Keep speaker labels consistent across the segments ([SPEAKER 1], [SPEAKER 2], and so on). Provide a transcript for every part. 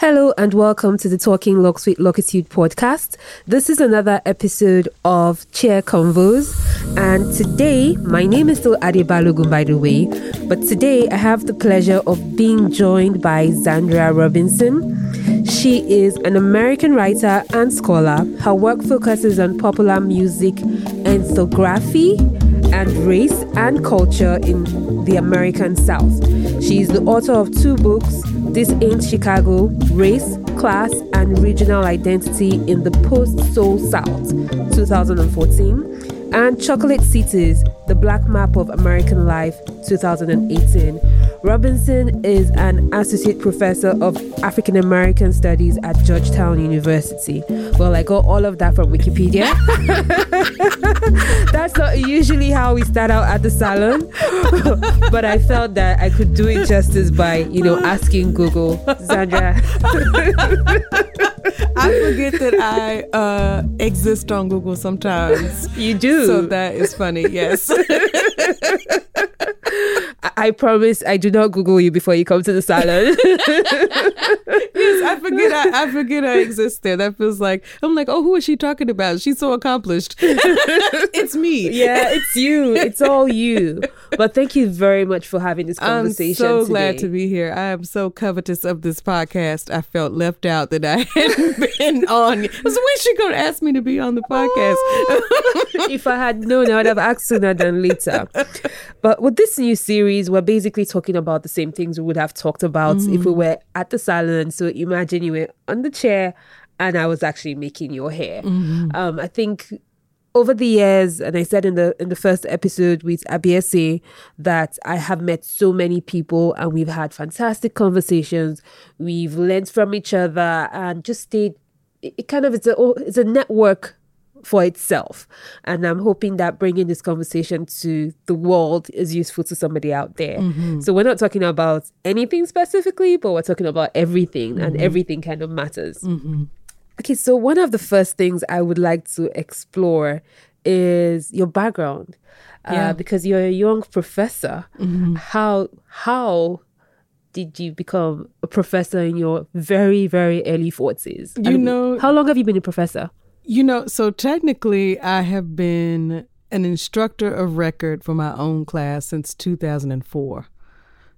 [SPEAKER 1] Hello and welcome to the Talking Lock Sweet Locitude podcast. This is another episode of Chair Convos. And today, my name is still Ade Balogun, by the way, but today I have the pleasure of being joined by Zandria Robinson. She is an American writer and scholar. Her work focuses on popular music, ethnography, and race and culture in the American South. She is the author of two books This Ain't Chicago Race, Class, and Regional Identity in the Post Soul South, 2014, and Chocolate Cities The Black Map of American Life, 2018. Robinson is an associate professor of African American Studies at Georgetown University. Well, I got all of that from Wikipedia. That's not usually how we start out at the salon, but I felt that I could do it justice by, you know, asking Google, Zandria.
[SPEAKER 2] I forget that I uh, exist on Google sometimes.
[SPEAKER 1] You do.
[SPEAKER 2] So that is funny, yes.
[SPEAKER 1] I promise I do not Google you before you come to the salon.
[SPEAKER 2] I forget I, I forget I exist there. That feels like I'm like, oh, who is she talking about? She's so accomplished. it's me.
[SPEAKER 1] Yeah, it's you. It's all you. But thank you very much for having this conversation.
[SPEAKER 2] I'm so
[SPEAKER 1] today.
[SPEAKER 2] glad to be here. I am so covetous of this podcast. I felt left out that I hadn't been on. So when's she gonna ask me to be on the podcast?
[SPEAKER 1] if I had known, I would have asked sooner than later. But with this new series, we're basically talking about the same things we would have talked about mm. if we were at the salon. So imagine you were on the chair and I was actually making your hair. Mm-hmm. Um, I think over the years, and I said in the in the first episode with Abiese that I have met so many people and we've had fantastic conversations. We've learned from each other and just stayed. It, it kind of it's a it's a network for itself. And I'm hoping that bringing this conversation to the world is useful to somebody out there. Mm-hmm. So we're not talking about anything specifically, but we're talking about everything, mm-hmm. and everything kind of matters. Mm-hmm. Okay, so one of the first things I would like to explore is your background. Uh, yeah. Uh, because you're a young professor. Mm-hmm. How how did you become a professor in your very very early 40s?
[SPEAKER 2] You know,
[SPEAKER 1] how long have you been a professor?
[SPEAKER 2] You know, so technically, I have been an instructor of record for my own class since 2004.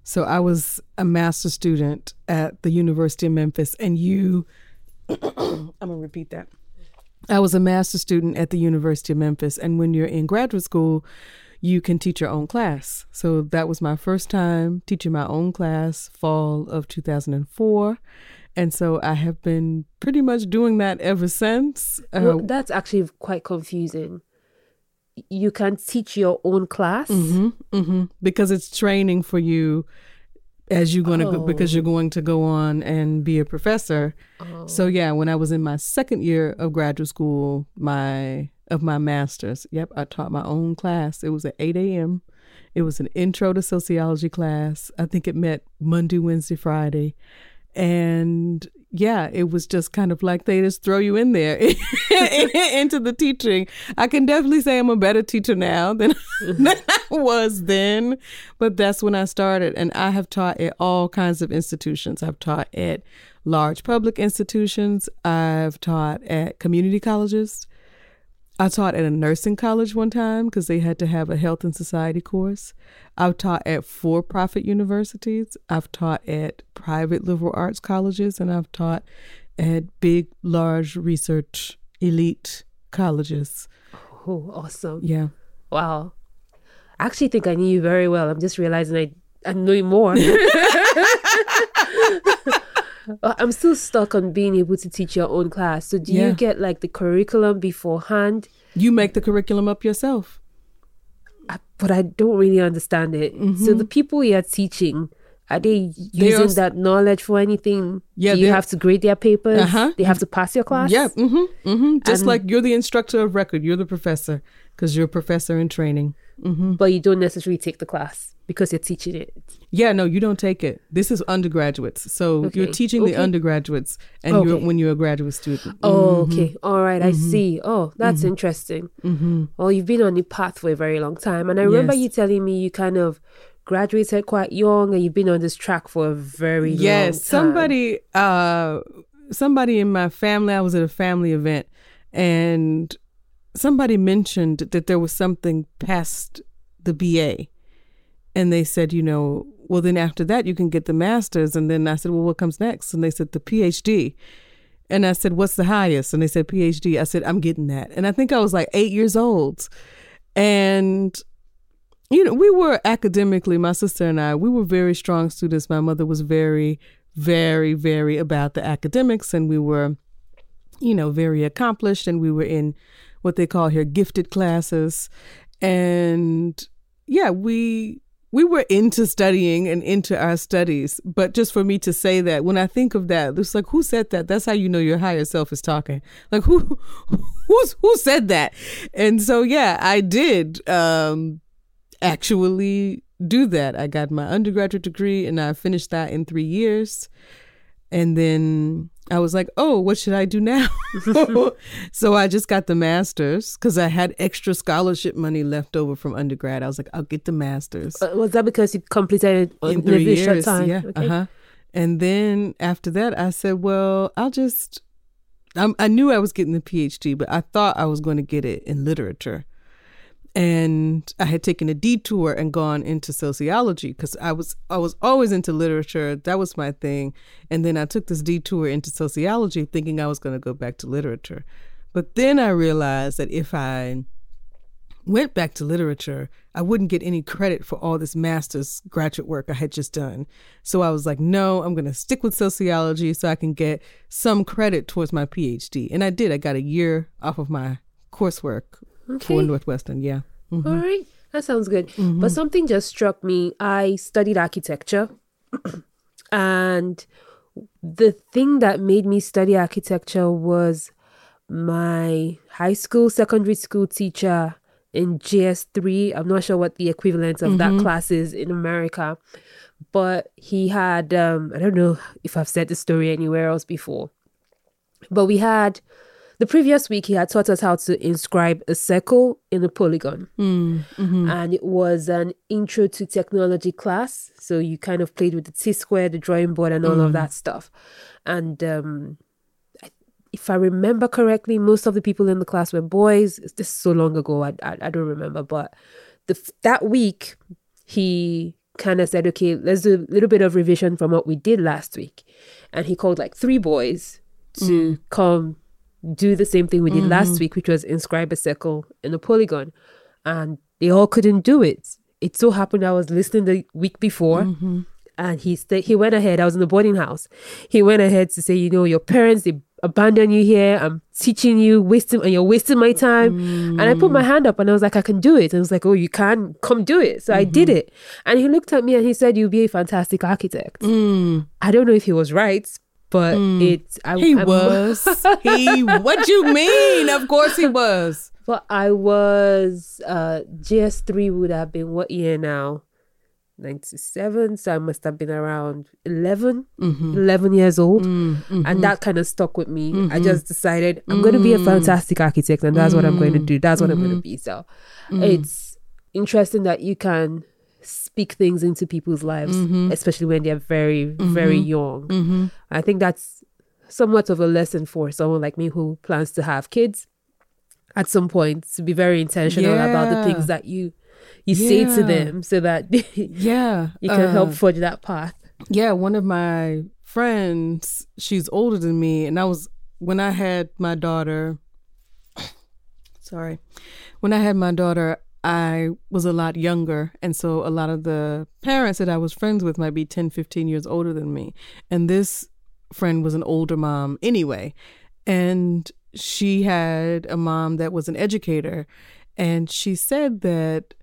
[SPEAKER 2] So I was a master student at the University of Memphis, and you, I'm gonna repeat that. I was a master student at the University of Memphis, and when you're in graduate school, you can teach your own class. So that was my first time teaching my own class, fall of 2004. And so I have been pretty much doing that ever since.
[SPEAKER 1] Well, uh, that's actually quite confusing. You can teach your own class
[SPEAKER 2] mm-hmm, mm-hmm, because it's training for you as you're going to oh. go, because you're going to go on and be a professor. Oh. So yeah, when I was in my second year of graduate school, my of my master's, yep, I taught my own class. It was at 8 a.m. It was an intro to sociology class. I think it met Monday, Wednesday, Friday and yeah, it was just kind of like they just throw you in there into the teaching. I can definitely say I'm a better teacher now than, than I was then, but that's when I started. And I have taught at all kinds of institutions. I've taught at large public institutions, I've taught at community colleges, I taught at a nursing college one time because they had to have a health and society course. I've taught at for profit universities. I've taught at private liberal arts colleges, and I've taught at big, large research elite colleges.
[SPEAKER 1] Oh, awesome.
[SPEAKER 2] Yeah.
[SPEAKER 1] Wow. I actually think I knew you very well. I'm just realizing I, I know you more. I'm still stuck on being able to teach your own class. So do yeah. you get like the curriculum beforehand?
[SPEAKER 2] You make the curriculum up yourself.
[SPEAKER 1] I, but I don't really understand it. Mm-hmm. So the people you're teaching, are they using they that knowledge for anything? Yeah, Do you have to grade their papers. Uh-huh. They have to pass your class.
[SPEAKER 2] Yeah, mm-hmm, mm-hmm. just and, like you're the instructor of record, you're the professor because you're a professor in training.
[SPEAKER 1] Mm-hmm. But you don't necessarily take the class because you're teaching it.
[SPEAKER 2] Yeah, no, you don't take it. This is undergraduates. So okay. you're teaching okay. the undergraduates and okay. you're when you're a graduate student.
[SPEAKER 1] Oh, mm-hmm. okay. All right, I mm-hmm. see. Oh, that's mm-hmm. interesting. Mm-hmm. Well, you've been on the path for a very long time. And I remember yes. you telling me you kind of graduated quite young and you've been on this track for a very long
[SPEAKER 2] yes somebody uh somebody in my family i was at a family event and somebody mentioned that there was something past the ba and they said you know well then after that you can get the masters. And then i said well what comes next? And they said the phd and i said what's the highest? And they said phd i said i'm getting that. And i think i was like eight years old. And you know we were academically my sister and i we were very strong students. My mother was very very very about the academics. And we were you know very accomplished. And we were in what they call here gifted classes. And yeah we we were into studying and into our studies. But just for me to say that when i think of that it's like who said that? That's how you know your higher self is talking. Like who who's who said that? And so yeah i did um actually do that. I got my undergraduate degree and i finished that in three years. And then I was like, oh, what should I do now? so I just got the master's because I had extra scholarship money left over from undergrad. I was like, I'll get the master's.
[SPEAKER 1] Uh, was that because you completed it in, three years? Short time?
[SPEAKER 2] Yeah. Okay. Uh-huh. And then after that, I said, well, I'll just. I'm, I knew I was getting the PhD, but I thought I was going to get it in literature and I had taken a detour and gone into sociology because I was I was always into literature. That was my thing. And then I took this detour into sociology thinking I was going to go back to literature. But then I realized that if I went back to literature, I wouldn't get any credit for all this master's graduate work I had just done. So I was like, no, I'm going to stick with sociology so I can get some credit towards my PhD. And I did. I got a year off of my coursework okay. for Northwestern. Yeah.
[SPEAKER 1] Mm-hmm. All right. That sounds good. Mm-hmm. But something just struck me. I studied architecture. and the thing that made me study architecture was my high school, secondary school teacher in JS3. I'm not sure what the equivalent of mm-hmm. that class is in America, but he had, um, I don't know if I've said the story anywhere else before, but we had the previous week, he had taught us how to inscribe a circle in a polygon.
[SPEAKER 2] Mm, mm-hmm.
[SPEAKER 1] And it was an intro to technology class. So you kind of played with the T square, the drawing board, and all mm. of that stuff. And um, if I remember correctly, most of the people in the class were boys. This is so long ago, I, I, I don't remember. But the that week, he kind of said, okay, let's do a little bit of revision from what we did last week. And he called like three boys to mm. come do the same thing we did mm-hmm. last week, which was inscribe a circle in a polygon. And they all couldn't do it. It so happened I was listening the week before.
[SPEAKER 2] Mm-hmm.
[SPEAKER 1] And he st- he went ahead. I was in the boarding house. He went ahead to say, you know, your parents they abandon you here. I'm teaching you, wasting, and you're wasting my time. Mm. And I put my hand up, and I was like, I can do it. And I was like, oh, you can come do it. So mm-hmm. I did mm-hmm. it. And he looked at me and he said, you'll be a fantastic architect.
[SPEAKER 2] Mm.
[SPEAKER 1] I don't know if he was right, but mm. it's
[SPEAKER 2] I, he I'm, was he. What do you mean? Of course he was.
[SPEAKER 1] But I was uh JS three would have been what year now? 97 so i must have been around 11
[SPEAKER 2] mm-hmm.
[SPEAKER 1] 11 years old
[SPEAKER 2] mm-hmm.
[SPEAKER 1] and that kind of stuck with me mm-hmm. i just decided i'm going to be a mm. fantastic architect and that's what i'm going to do that's what i'm going to mm-hmm. be so
[SPEAKER 2] mm.
[SPEAKER 1] it's interesting that you can speak things into people's lives,
[SPEAKER 2] mm-hmm.
[SPEAKER 1] especially when they're very, mm-hmm. very young.
[SPEAKER 2] Mm-hmm.
[SPEAKER 1] I think that's somewhat of a lesson for someone like me who plans to have kids at some point to be very intentional yeah. about the things that you you yeah. say to them so that
[SPEAKER 2] yeah
[SPEAKER 1] you can uh, help forge that path
[SPEAKER 2] yeah one of my friends she's older than me and i was when i had my daughter sorry when i had my daughter I was a lot younger. And so a lot of the parents that I was friends with might be 10, 15 years older than me. And this friend was an older mom anyway. And she had a mom that was an educator. And she said that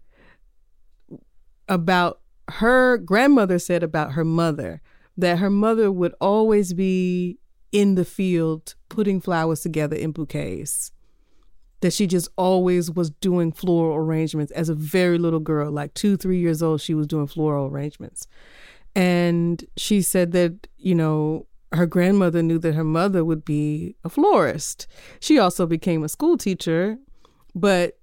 [SPEAKER 2] about her grandmother said about her mother that her mother would always be in the field putting flowers together in bouquets that she just always was doing floral arrangements as a very little girl, like two, three years old, she was doing floral arrangements. And she said that, you know, her grandmother knew that her mother would be a florist. She also became a school teacher, but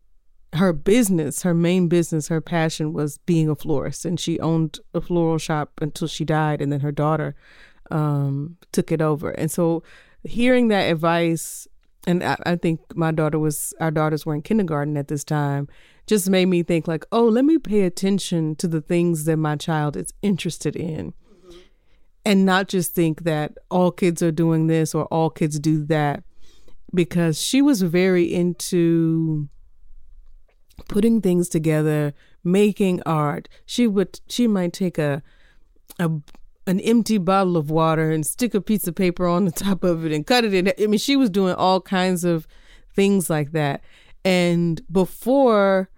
[SPEAKER 2] her business, her main business, her passion was being a florist, and she owned a floral shop until she died, and then her daughter um, took it over. And so, hearing that advice, and I, I think my daughter was, our daughters were in kindergarten at this time, just made me think like, oh, let me pay attention to the things that my child is interested in. Mm-hmm. And not just think that all kids are doing this or all kids do that, because she was very into putting things together, making art. She would she might take a a an empty bottle of water and stick a piece of paper on the top of it and cut it in. I mean, she was doing all kinds of things like that. And before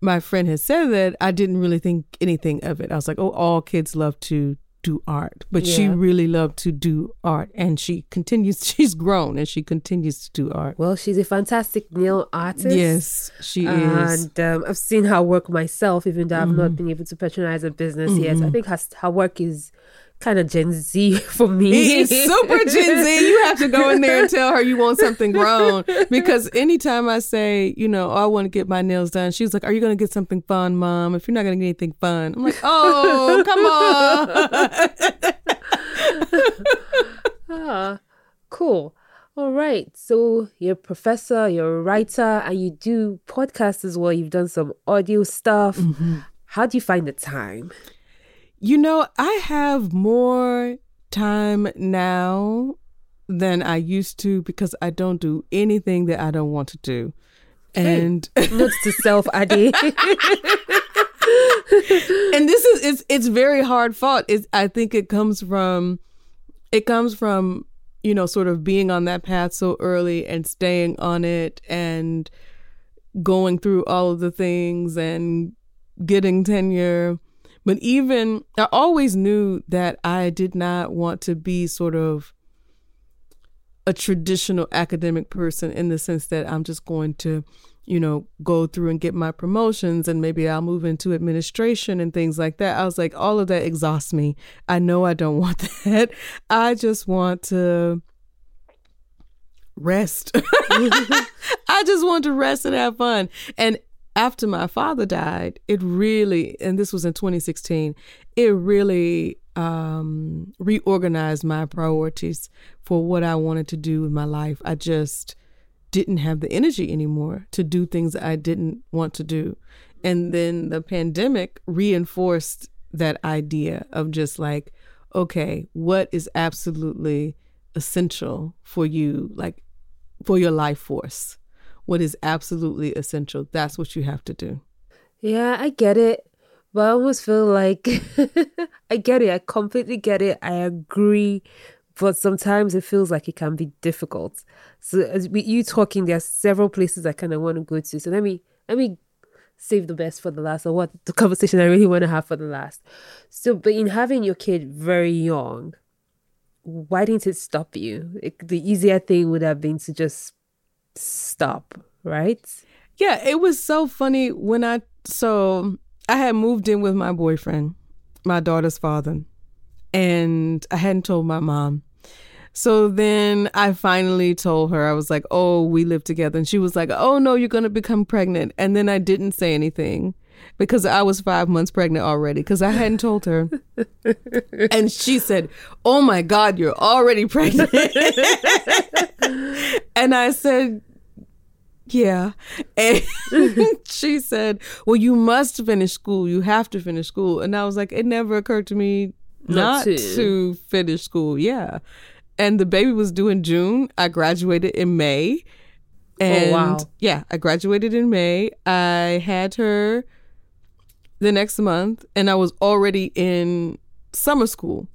[SPEAKER 2] my friend had said that, I didn't really think anything of it. I was like, oh, all kids love to do art, but yeah. she really loved to do art and she continues, she's grown and she continues to do art.
[SPEAKER 1] Well, she's a fantastic nail artist.
[SPEAKER 2] Yes, she
[SPEAKER 1] is. And um, I've seen her work myself, even though I've mm-hmm. not been able to patronize her business mm-hmm. yet. I think her, her work is kind of Gen Z for me.
[SPEAKER 2] It's super Gen Z. You have to go in there and tell her you want something grown. Because anytime I say, you know, oh, I want to get my nails done, she's like, Are you going to get something fun, mom? If you're not going to get anything fun, I'm like, Oh, come
[SPEAKER 1] on. ah, cool. All right. So you're a professor, you're a writer, and you do podcasts as well. You've done some audio stuff. Mm-hmm. How do you find the time?
[SPEAKER 2] You know, I have more time now than I used to because I don't do anything that I don't want to do. And
[SPEAKER 1] hey, notes to self Ade. and
[SPEAKER 2] this is it's it's very hard fought. It's I think it comes from it comes from, you know, sort of being on that path so early and staying on it and going through all of the things and getting tenure but even I always knew that I did not want to be sort of a traditional academic person in the sense that I'm just going to, you know, go through and get my promotions and maybe I'll move into administration and things like that. I was like, all of that exhausts me. I know I don't want that. I just want to rest. I just want to rest and have fun. And after my father died, it really, and this was in 2016, it really um, reorganized my priorities for what I wanted to do in my life. I just didn't have the energy anymore to do things I didn't want to do. And then the pandemic reinforced that idea of just like, okay, what is absolutely essential for you, like for your life force? What is absolutely essential. That's what you have to do.
[SPEAKER 1] Yeah, I get it. But I almost feel like I get it. I completely get it. I agree. But sometimes it feels like it can be difficult. So as with you talking, there are several places I kind of want to go to. So let me let me save the best for the last or what the conversation I really want to have for the last. So but in having your kid very young, why didn't it stop you? It, the easier thing would have been to just stop, right?
[SPEAKER 2] Yeah, it was so funny when I so I had moved in with my boyfriend, my daughter's father, and I hadn't told my mom. So then I finally told her, I was like, oh, we live together. And she was like, oh, no, you're going to become pregnant. And then I didn't say anything because I was five months pregnant already because I hadn't told her. and she said, oh my God, you're already pregnant. and I said, yeah. And she said, Well, you must finish school. You have to finish school. And I was like, It never occurred to me not, not to. to finish school. Yeah. And the baby was due in June. I graduated in May. Oh, and oh, wow. yeah, I graduated in May. I had her the next month, and I was already in summer school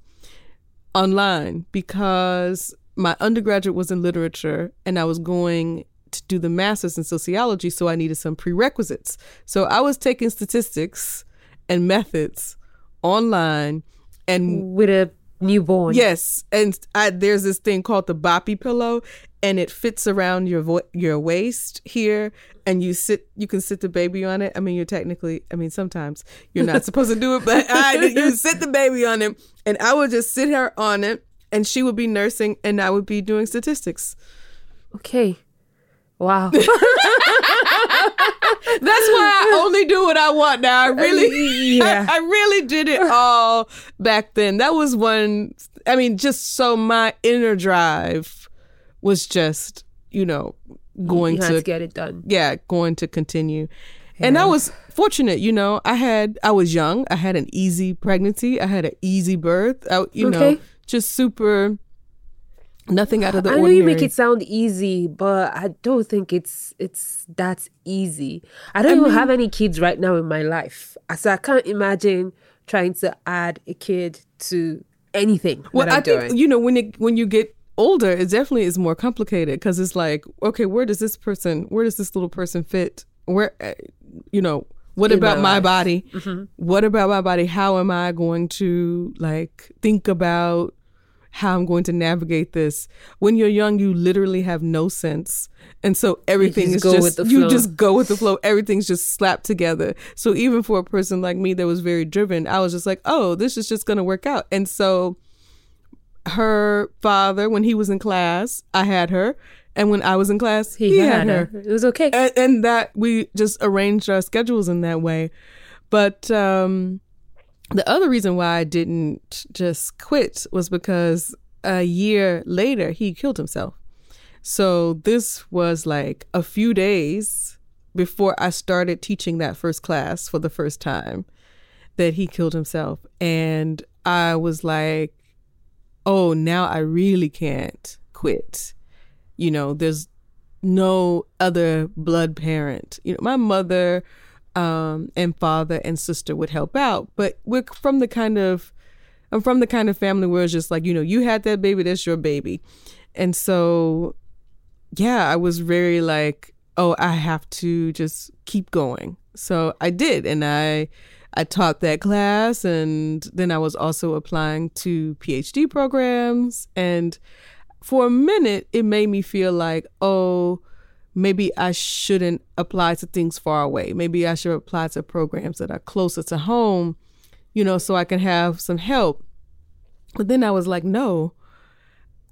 [SPEAKER 2] online because my undergraduate was in literature and I was going to do the master's in sociology, so I needed some prerequisites. So I was taking statistics and methods online and
[SPEAKER 1] with a newborn.
[SPEAKER 2] Yes, and I, there's this thing called the boppy pillow, and it fits around your vo- your waist here, and you sit. You can sit the baby on it. I mean, you're technically. I mean, sometimes you're not supposed to do it, but I, you sit the baby on it, and I would just sit her on it, and she would be nursing, and I would be doing statistics.
[SPEAKER 1] Okay. Wow.
[SPEAKER 2] That's why I only do what I want now. I really, uh,
[SPEAKER 1] yeah.
[SPEAKER 2] I, I really did it all back then. That was one. I mean, just so my inner drive was just, you know, going
[SPEAKER 1] you
[SPEAKER 2] to,
[SPEAKER 1] to get it done.
[SPEAKER 2] yeah, going to continue. And I was fortunate, you know. I had, I was young. I had an easy pregnancy. I had an easy birth. I, you know, just super, nothing out of the ordinary.
[SPEAKER 1] I know you make it sound easy, but I don't think it's it's that easy. I don't even have any kids right now in my life, so I can't imagine trying to add a kid to anything
[SPEAKER 2] Well,
[SPEAKER 1] that I'm
[SPEAKER 2] I think
[SPEAKER 1] doing.
[SPEAKER 2] you know when it when you get older, it definitely is more complicated because it's like, okay, where does this person, where does this little person fit? Where, uh, you know, what
[SPEAKER 1] In
[SPEAKER 2] about
[SPEAKER 1] my
[SPEAKER 2] my,
[SPEAKER 1] life. Mm-hmm.
[SPEAKER 2] body? What about my body? How am I going to like think about how I'm going to navigate this? When you're young, you literally have no sense, and so everything
[SPEAKER 1] just
[SPEAKER 2] is just you
[SPEAKER 1] flow.
[SPEAKER 2] just go with the flow. Everything's just slapped together. So even for a person like me that was very driven, I was just like, oh, this is just going to work out, and so her father when he was in class i had her and when i was in class
[SPEAKER 1] he, had, her. It was okay.
[SPEAKER 2] and, and that we just arranged our schedules in that way but um the other reason why i didn't just quit was because a year later he killed himself so this was like a few days before i started teaching that first class for the first time that he killed himself and i was like oh, now I really can't quit. You know, there's no other blood parent. You know, my mother um, and father and sister would help out, but we're from the kind of, I'm from the kind of family where it's just like, you know, you had that baby, that's your baby. And so, yeah, I was very like, oh, I have to just keep going. So I did. And I, I taught that class and then I was also applying to PhD programs. And for a minute, it made me feel like, oh, maybe I shouldn't apply to things far away. Maybe I should apply to programs that are closer to home, you know, so I can have some help. But then I was like, no,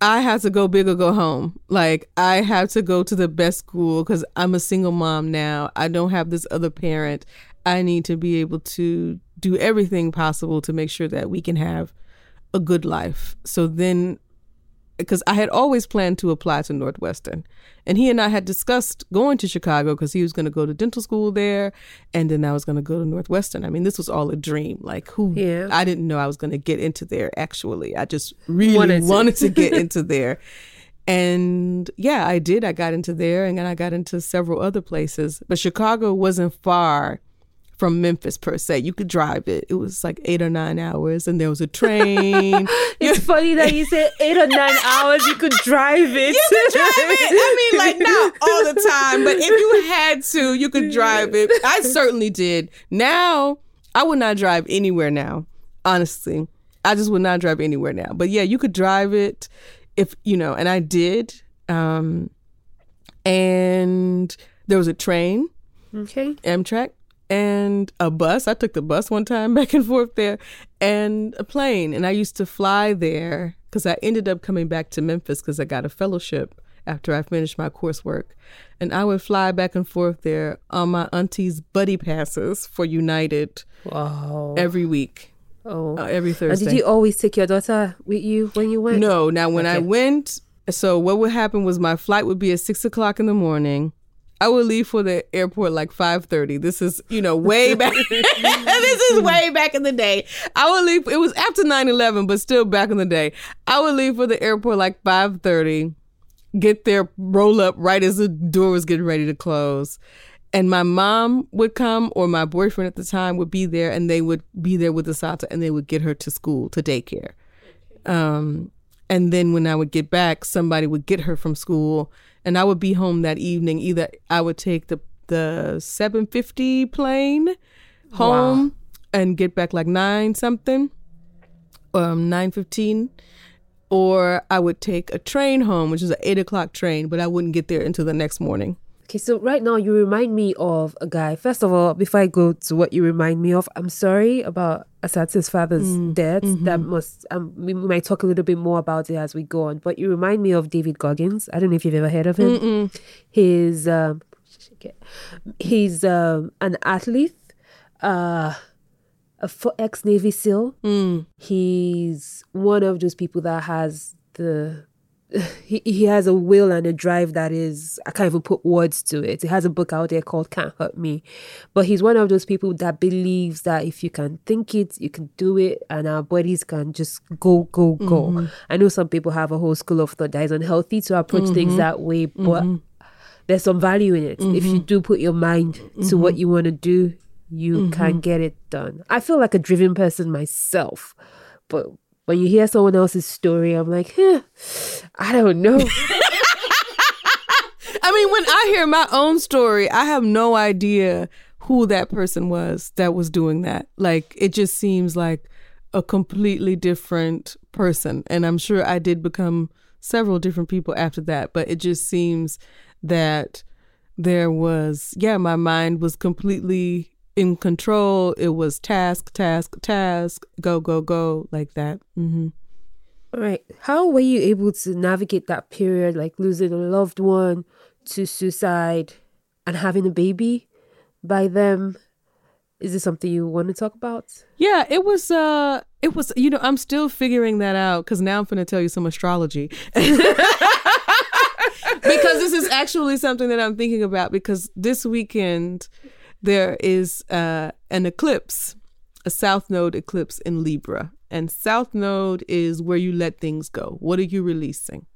[SPEAKER 2] I have to go big or go home. Like, I have to go to the best school because I'm a single mom now. I don't have this other parent. I need to be able to do everything possible to make sure that we can have a good life. So then, because I had always planned to apply to Northwestern, and he and I had discussed going to Chicago because he was going to go to dental school there, and then I was going to go to Northwestern. I mean, this was all a dream. Like, who?
[SPEAKER 1] Yeah.
[SPEAKER 2] I didn't know I was going to get into there. Actually, I just really
[SPEAKER 1] Wanted
[SPEAKER 2] wanted
[SPEAKER 1] to.
[SPEAKER 2] to, get into there. And yeah, I did. I got into there and then I got into several other places. But Chicago wasn't far from Memphis per se. You could drive it. It was like eight or nine hours and there was a train.
[SPEAKER 1] It's funny that you said eight or nine hours you could drive it.
[SPEAKER 2] You could drive it. I mean, like not all the time, but if you had to, you could drive it. I certainly did. Now, I would not drive anywhere now. Honestly, I just would not drive anywhere now. But yeah, you could drive it if you know, and I did. Um, and there was a train,
[SPEAKER 1] okay.
[SPEAKER 2] Amtrak, and a bus. I took the bus one time back and forth there, and a plane. And I used to fly there because I ended up coming back to Memphis because I got a fellowship after I finished my coursework. And I would fly back and forth there on my auntie's buddy passes for United
[SPEAKER 1] Wow.
[SPEAKER 2] every week,
[SPEAKER 1] Oh.
[SPEAKER 2] uh, every
[SPEAKER 1] and
[SPEAKER 2] Thursday.
[SPEAKER 1] did you always take your daughter with you when you went?
[SPEAKER 2] No, now when I went, so what would happen was my flight would be at six o'clock in the morning. I would leave for the airport like five thirty. This is, you know, way back. this is way back in the day. I would leave. It was after 9-11, but still back in the day. I would leave for the airport like five thirty. Get there, roll up right as the door was getting ready to close. And my mom would come, or my boyfriend at the time would be there, and they would be there with Asata, and they would get her to school, to daycare. Um, and then when I would get back, somebody would get her from school, and I would be home that evening. Either I would take the the seven fifty plane home and get back like nine something, um nine fifteen, or I would take a train home, which is an eight o'clock train, but I wouldn't get there until the next morning.
[SPEAKER 1] Okay, so right now you remind me of a guy. First of all, before I go to what you remind me of, I'm sorry about Asat's father's
[SPEAKER 2] Mm,
[SPEAKER 1] death.
[SPEAKER 2] mm-hmm.
[SPEAKER 1] That must um, we might talk a little bit more about it as we go on. But you remind me of David Goggins. I don't know if you've ever heard of him.
[SPEAKER 2] Mm-mm.
[SPEAKER 1] He's um, he's um, an athlete, uh, a ex Navy SEAL.
[SPEAKER 2] Mm.
[SPEAKER 1] He's one of those people that has the he, he has a will and a drive that is I can't even put words to it. He has a book out there called Can't Hurt Me. But he's one of those people that believes that if you can think it, you can do it and our bodies can just go, go, go. Mm-hmm. I know some people have a whole school of thought that is unhealthy to approach mm-hmm. things that way, but mm-hmm. there's some value in it. If you do put your mind to what you want to do, you can get it done. I feel like a driven person myself, but when you hear someone else's story, I'm like, I don't know.
[SPEAKER 2] I mean, when I hear my own story, I have no idea who that person was that was doing that. Like, it just seems like a completely different person. And I'm sure I did become several different people after that, but it just seems that there was, yeah, my mind was completely in control. It was task, task, task, go, go, go, like that. Mm-hmm.
[SPEAKER 1] All right. How were you able to navigate that period, like losing a loved one to suicide and having a baby by them? Is this something you want to talk about?
[SPEAKER 2] Yeah, it was uh it was you know, I'm still figuring that out cuz now I'm going to tell you some astrology. because this is actually something that I'm thinking about because this weekend there is uh an eclipse, a south node eclipse in Libra. And south node is where you let things go. What are you releasing?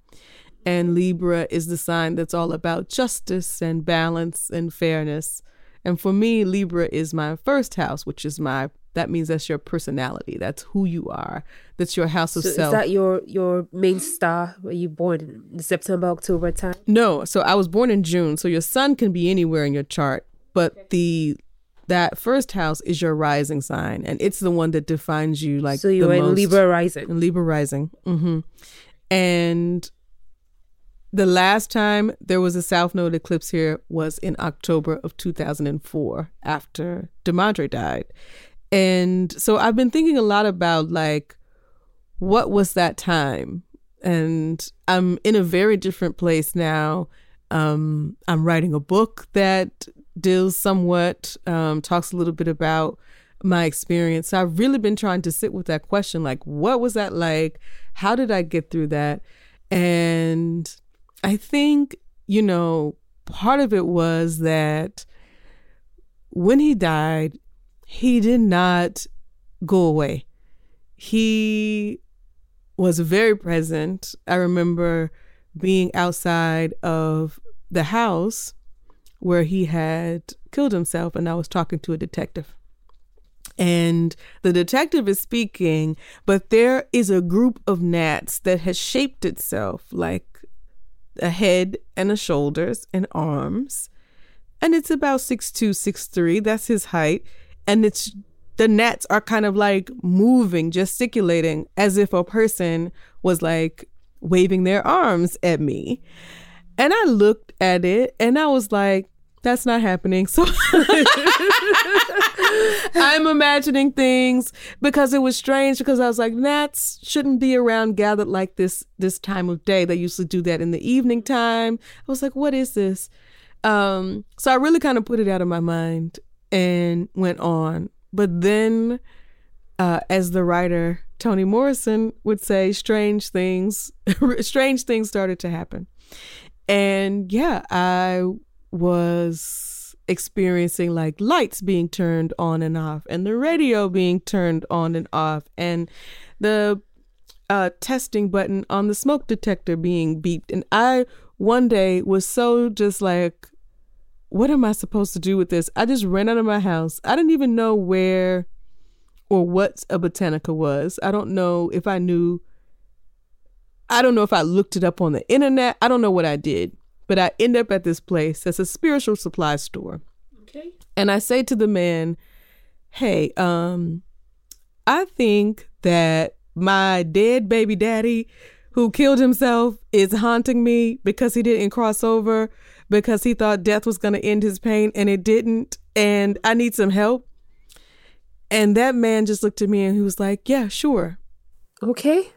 [SPEAKER 2] And Libra is the sign that's all about justice and balance and fairness. And for me, Libra is my first house, which is my that means that's your personality. That's who you are. That's your house of
[SPEAKER 1] So
[SPEAKER 2] self.
[SPEAKER 1] is that your your main star? Were you born in September October time?
[SPEAKER 2] no, so I was born in June, so your sun can be anywhere in your chart, but the that first house is your rising sign, and it's the one that defines you. Like
[SPEAKER 1] so you
[SPEAKER 2] the
[SPEAKER 1] were in Libra rising.
[SPEAKER 2] Libra rising. hmm And the last time there was a South Node eclipse here was in October of 2004 after DeMandre died. And so I've been thinking a lot about like, what was that time? And I'm in a very different place now. Um, I'm writing a book that deals somewhat, um, talks a little bit about my experience. So I've really been trying to sit with that question like, what was that like? How did I get through that? And I think, you know, part of it was that when he died, he did not go away. He was very present. I remember being outside of the house where he had killed himself, and I was talking to a detective. And the detective is speaking, but there is a group of gnats that has shaped itself like a head and a shoulders and arms. And it's about six two, six three. That's his height. And it's the gnats are kind of like moving, gesticulating as if a person was like waving their arms at me. And I looked at it and I was like, that's not happening. So I'm imagining things because it was strange because I was like, gnats shouldn't be around gathered like this this time of day. They usually do that in the evening time. I was like, what is this? Um, so I really kind of put it out of my mind and went on. But then uh, as the writer Toni Morrison would say, strange things strange things started to happen. And yeah, I was experiencing like lights being turned on and off and the radio being turned on and off and the uh, testing button on the smoke detector being beeped. And I one day was so just like, what am I supposed to do with this? I just ran out of my house. I didn't even know where or what a botanica was. I don't know if I knew. I don't know if I looked it up on the internet. I don't know what I did, but I end up at this place that's a spiritual supply store.
[SPEAKER 1] Okay.
[SPEAKER 2] And I say to the man, "Hey, um, I think that my dead baby daddy, who killed himself is haunting me because he didn't cross over because he thought death was going to end his pain and it didn't. And I need some help. And that man just looked at me and he was like, Yeah, sure.
[SPEAKER 1] Okay.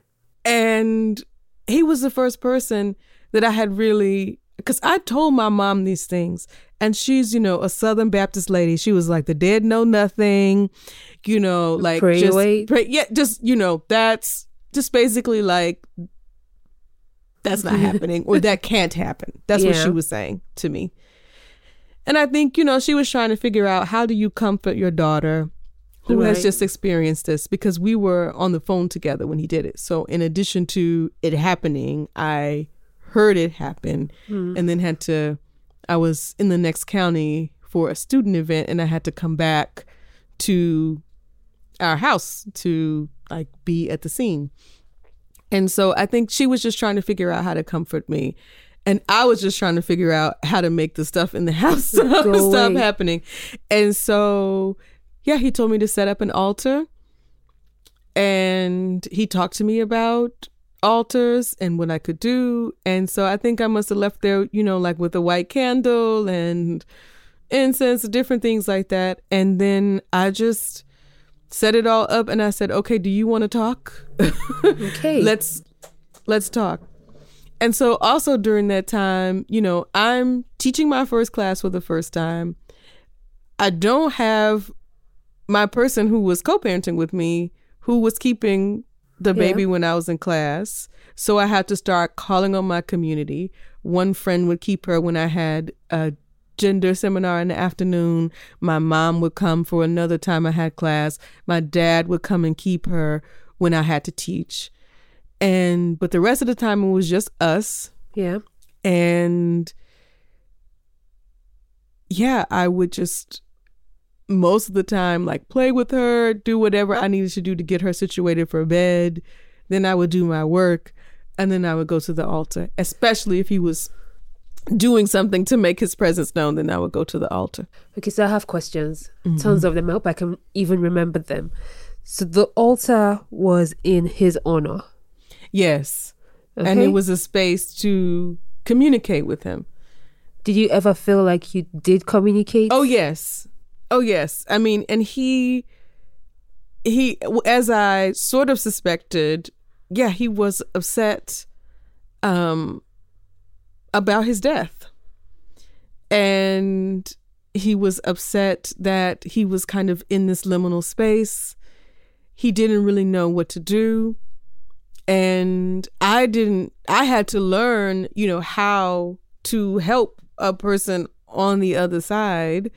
[SPEAKER 2] And he was the first person that I had really, because I told my mom these things. And she's, you know, a Southern Baptist lady. She was like, the dead know nothing, you know, like
[SPEAKER 1] Pray
[SPEAKER 2] just
[SPEAKER 1] away.
[SPEAKER 2] pray, yeah, just you know, that's just basically like that's not happening or that can't happen. That's what she was saying to me. And I think, you know, she was trying to figure out how do you comfort your daughter who has just experienced this because we were on the phone together when he did it. So in addition to it happening, I heard it happen hmm. and then had to I was in the next county for a student event and I had to come back to our house to like be at the scene. And so I think she was just trying to figure out how to comfort me. And I was just trying to figure out how to make the stuff in the house stop, stop happening. And so, yeah, he told me to set up an altar. And he talked to me about altars and what I could do. And so I think I must have left there, you know, like with a white candle and incense, different things like that. And then I just set it all up and I said, okay, do you want to talk?
[SPEAKER 1] Okay.
[SPEAKER 2] let's let's talk and so also during that time you know i'm teaching my first class for the first time i don't have my person who was co-parenting with me who was keeping the
[SPEAKER 1] Yeah.
[SPEAKER 2] baby when i was in class. So i had to start calling on my community. One friend would keep her when i had a gender seminar in the afternoon. My mom would come for another time i had class. My dad would come and keep her when i had to teach. And but the rest of the time it was just us.
[SPEAKER 1] Yeah.
[SPEAKER 2] and yeah i would just most of the time like play with her do whatever i needed to do to get her situated for bed then i would do my work and then i would go to the altar especially if he was doing something to make his presence known then i would go to the altar
[SPEAKER 1] Okay, so I have questions. Mm-hmm. Tons of them. I hope I can even remember them. So the altar was in his honor.
[SPEAKER 2] yes
[SPEAKER 1] Okay.
[SPEAKER 2] and it was a space to communicate with him
[SPEAKER 1] Did you ever feel like you did communicate?
[SPEAKER 2] Oh yes. Oh yes. I mean, and he he as I sort of suspected, yeah, he was upset um about his death. And he was upset that he was kind of in this liminal space. He didn't really know what to do. And I didn't I had to learn, you know, how to help a person on the other side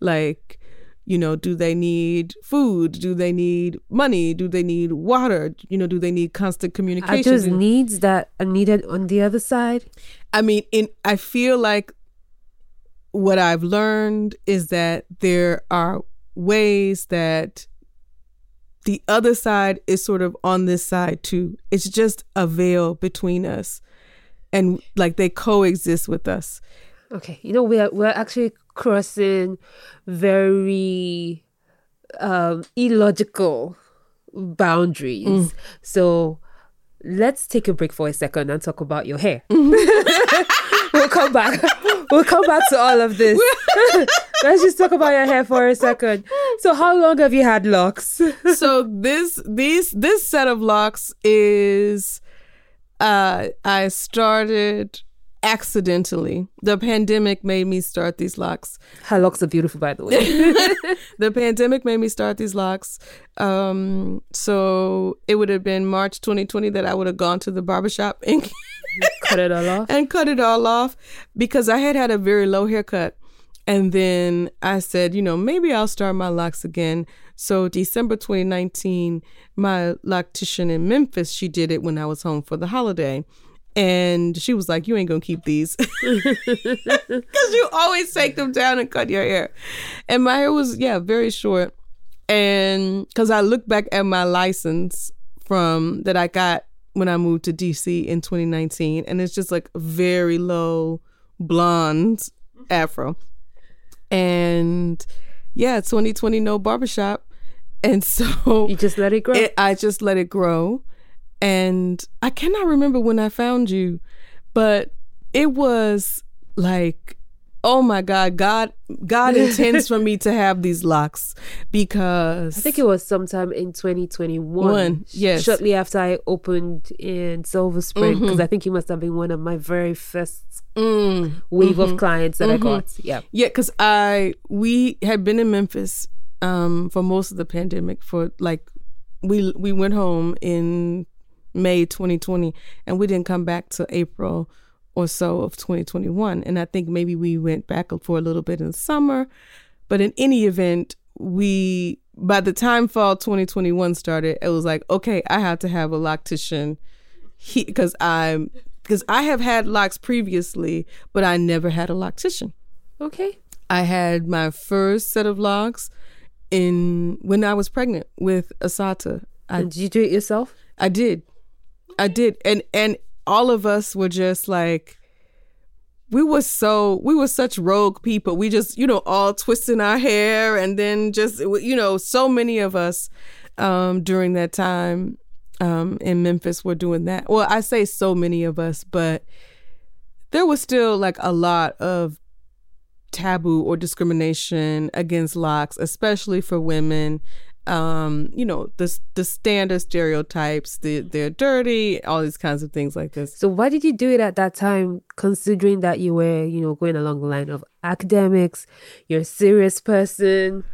[SPEAKER 2] like you know do they need food do they need money do they need water you know do they need constant
[SPEAKER 1] Are
[SPEAKER 2] communication
[SPEAKER 1] those
[SPEAKER 2] Do-
[SPEAKER 1] needs that are needed on the other side?
[SPEAKER 2] I mean, in I feel like what I've learned is that there are ways that the other side is sort of on this side too. It's just a veil between us. And like they coexist with us.
[SPEAKER 1] Okay, you know we're we're actually crossing very um, illogical boundaries.
[SPEAKER 2] Mm.
[SPEAKER 1] So let's take a break for a second and talk about your hair. we'll come back. We'll come back to all of this. let's just talk about your hair for a second. So how long have you had locks?
[SPEAKER 2] so this these this set of locks is uh I started accidentally. The pandemic made me start these locks.
[SPEAKER 1] Her locks are beautiful, by the way.
[SPEAKER 2] the pandemic made me start these locks. Um, so it would have been March 2020 that I would have gone to the barbershop and,
[SPEAKER 1] Cut it all off.
[SPEAKER 2] and cut it all off because I had had a very low haircut. And then I said, you know, maybe I'll start my locks again. So December 2019, my loctician in Memphis, she did it when I was home for the holiday. And she was like, You ain't gonna keep these. Because you always take them down and cut your hair. And my hair was, yeah, very short. And because I look back at my license from that I got when I moved to DC in 2019, and it's just like very low blonde afro. And yeah, 2020, no barbershop. And so
[SPEAKER 1] You just let it grow.
[SPEAKER 2] it, I just let it grow. And I cannot remember when I found you, but it was like oh my god god god intends for me to have these locks because
[SPEAKER 1] I think it was sometime in 2021.
[SPEAKER 2] One, yes.
[SPEAKER 1] Shortly after I opened in Silver Spring, because I think you must have been one of my very first
[SPEAKER 2] Mm,
[SPEAKER 1] wave of clients that I got. Yeah.
[SPEAKER 2] yeah because i we had been in memphis um for most of the pandemic for like we we went home in may 2020 and we didn't come back till april or so of 2021 and i think maybe we went back for a little bit in the summer but in any event we by the time fall 2021 started it was like okay i have to have a loctician because i'm because i have had locks previously but i never had a loctician
[SPEAKER 1] Okay.
[SPEAKER 2] I had my first set of locks in when I was pregnant with Asata. I
[SPEAKER 1] did you do it yourself?
[SPEAKER 2] I did. I did. And and all of us were just like we were so we were such rogue people. We just, you know, all twisting our hair and then just you know, so many of us um during that time um in Memphis were doing that. Well, I say so many of us, but there was still like a lot of taboo or discrimination against locks, especially for women. Um, you know, the the standard stereotypes, the, they're dirty, all these kinds of things like this.
[SPEAKER 1] So why did you do it at that time, considering that you were, you know, going along the line of academics, you're a serious person?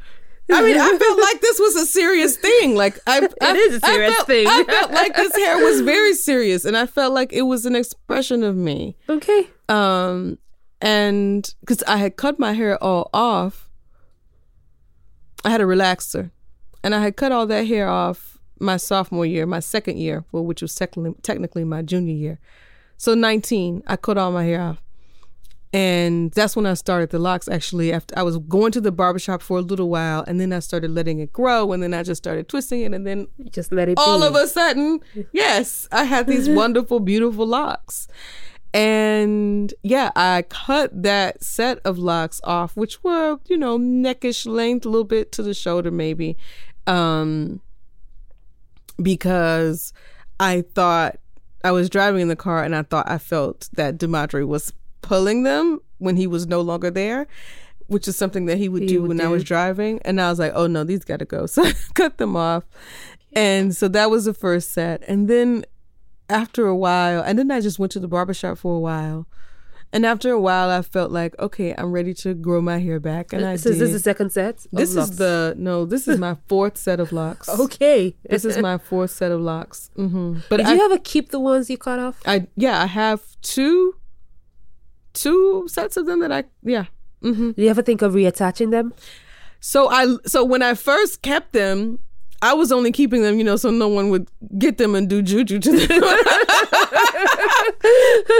[SPEAKER 2] I mean, I felt like this was a serious thing. Like I, it
[SPEAKER 1] is a serious
[SPEAKER 2] felt,
[SPEAKER 1] thing.
[SPEAKER 2] I felt like this hair was very serious, and I felt like it was an expression of me.
[SPEAKER 1] Okay.
[SPEAKER 2] Um, and because I had cut my hair all off, I had a relaxer, and I had cut all that hair off my sophomore year, my second year, well, which was technically technically my junior year. So nineteen, I cut all my hair off, and that's when I started the locks. Actually, after I was going to the barbershop for a little while, and then I started letting it grow, and then I just started twisting it, and then
[SPEAKER 1] You just let it
[SPEAKER 2] all
[SPEAKER 1] be.
[SPEAKER 2] of a sudden, yes, I had these wonderful, beautiful locks. And yeah, I cut that set of locks off, which were, you know, neckish length, a little bit to the shoulder, maybe. Um, because I thought I was driving in the car and I thought I felt that Demadre was pulling them when he was no longer there, which is something that he would
[SPEAKER 1] He
[SPEAKER 2] do
[SPEAKER 1] would
[SPEAKER 2] when I was driving. And I was like, oh no, these got to go. So I cut them off. And so that was the first set. And then after a while, and then I just went to the barbershop for a while. And after a while, I felt like, okay, I'm ready to grow my hair back. And I
[SPEAKER 1] so is
[SPEAKER 2] did.
[SPEAKER 1] this is the second set?
[SPEAKER 2] This
[SPEAKER 1] locks?
[SPEAKER 2] is the no. This is my fourth set of locks.
[SPEAKER 1] okay.
[SPEAKER 2] This is my fourth set of locks. hmm But
[SPEAKER 1] Did
[SPEAKER 2] I,
[SPEAKER 1] you ever keep the ones you cut off?
[SPEAKER 2] I, yeah, I have two, two sets of them that I, yeah. hmm
[SPEAKER 1] Do you ever think of reattaching them?
[SPEAKER 2] So I, so when I first kept them, I was only keeping them, you know, so no one would get them and do juju to them.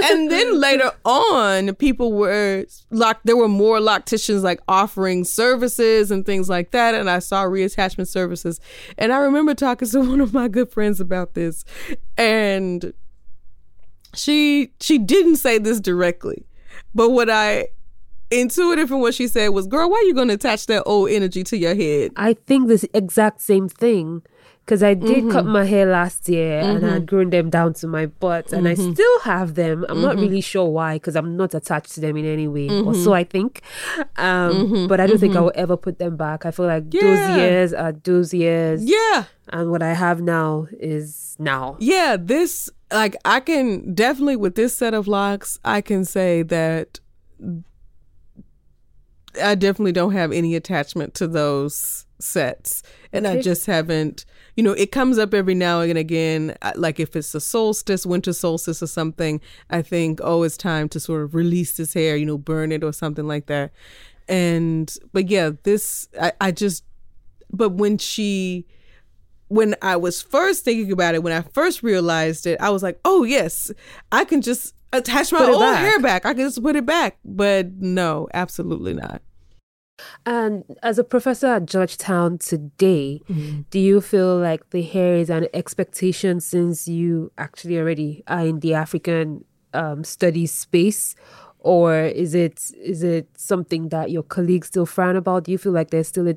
[SPEAKER 2] and then later on, people were locked. There were more locticians like offering services and things like that. And I saw reattachment services. And I remember talking to one of my good friends about this. And she she didn't say this directly. But what I intuitive from what she said was, girl, why are you gonna attach that old energy to your head?
[SPEAKER 1] I think this exact same thing because I did
[SPEAKER 2] Mm-hmm.
[SPEAKER 1] cut my hair last year and I'd grown them down to my butt and
[SPEAKER 2] Mm-hmm.
[SPEAKER 1] I still have them. I'm not really sure why because I'm not attached to them in any way, or
[SPEAKER 2] Mm-hmm.
[SPEAKER 1] so I think. Um, But I don't think I will ever put them back. I feel like
[SPEAKER 2] Yeah.
[SPEAKER 1] those years are those years,
[SPEAKER 2] Yeah.
[SPEAKER 1] and what I have now is now.
[SPEAKER 2] Yeah, this like I can definitely with this set of locks, I can say that I definitely don't have any attachment to those sets. And I just haven't, you know, it comes up every now and again. Like if it's a solstice, winter solstice or something, I think, oh, it's time to sort of release this hair, you know, burn it or something like that. And, but yeah, this, I, I just, but when she, when I was first thinking about it, when I first realized it, I was like, oh, yes, I can just attach my old
[SPEAKER 1] back.
[SPEAKER 2] hair back. I can just put it back. But no, absolutely not.
[SPEAKER 1] And as a professor at Georgetown today,
[SPEAKER 2] Mm-hmm.
[SPEAKER 1] do you feel like the hair is an expectation since you actually already are in the African um, studies space? Or is it is it something that your colleagues still frown about? Do you feel like there's still a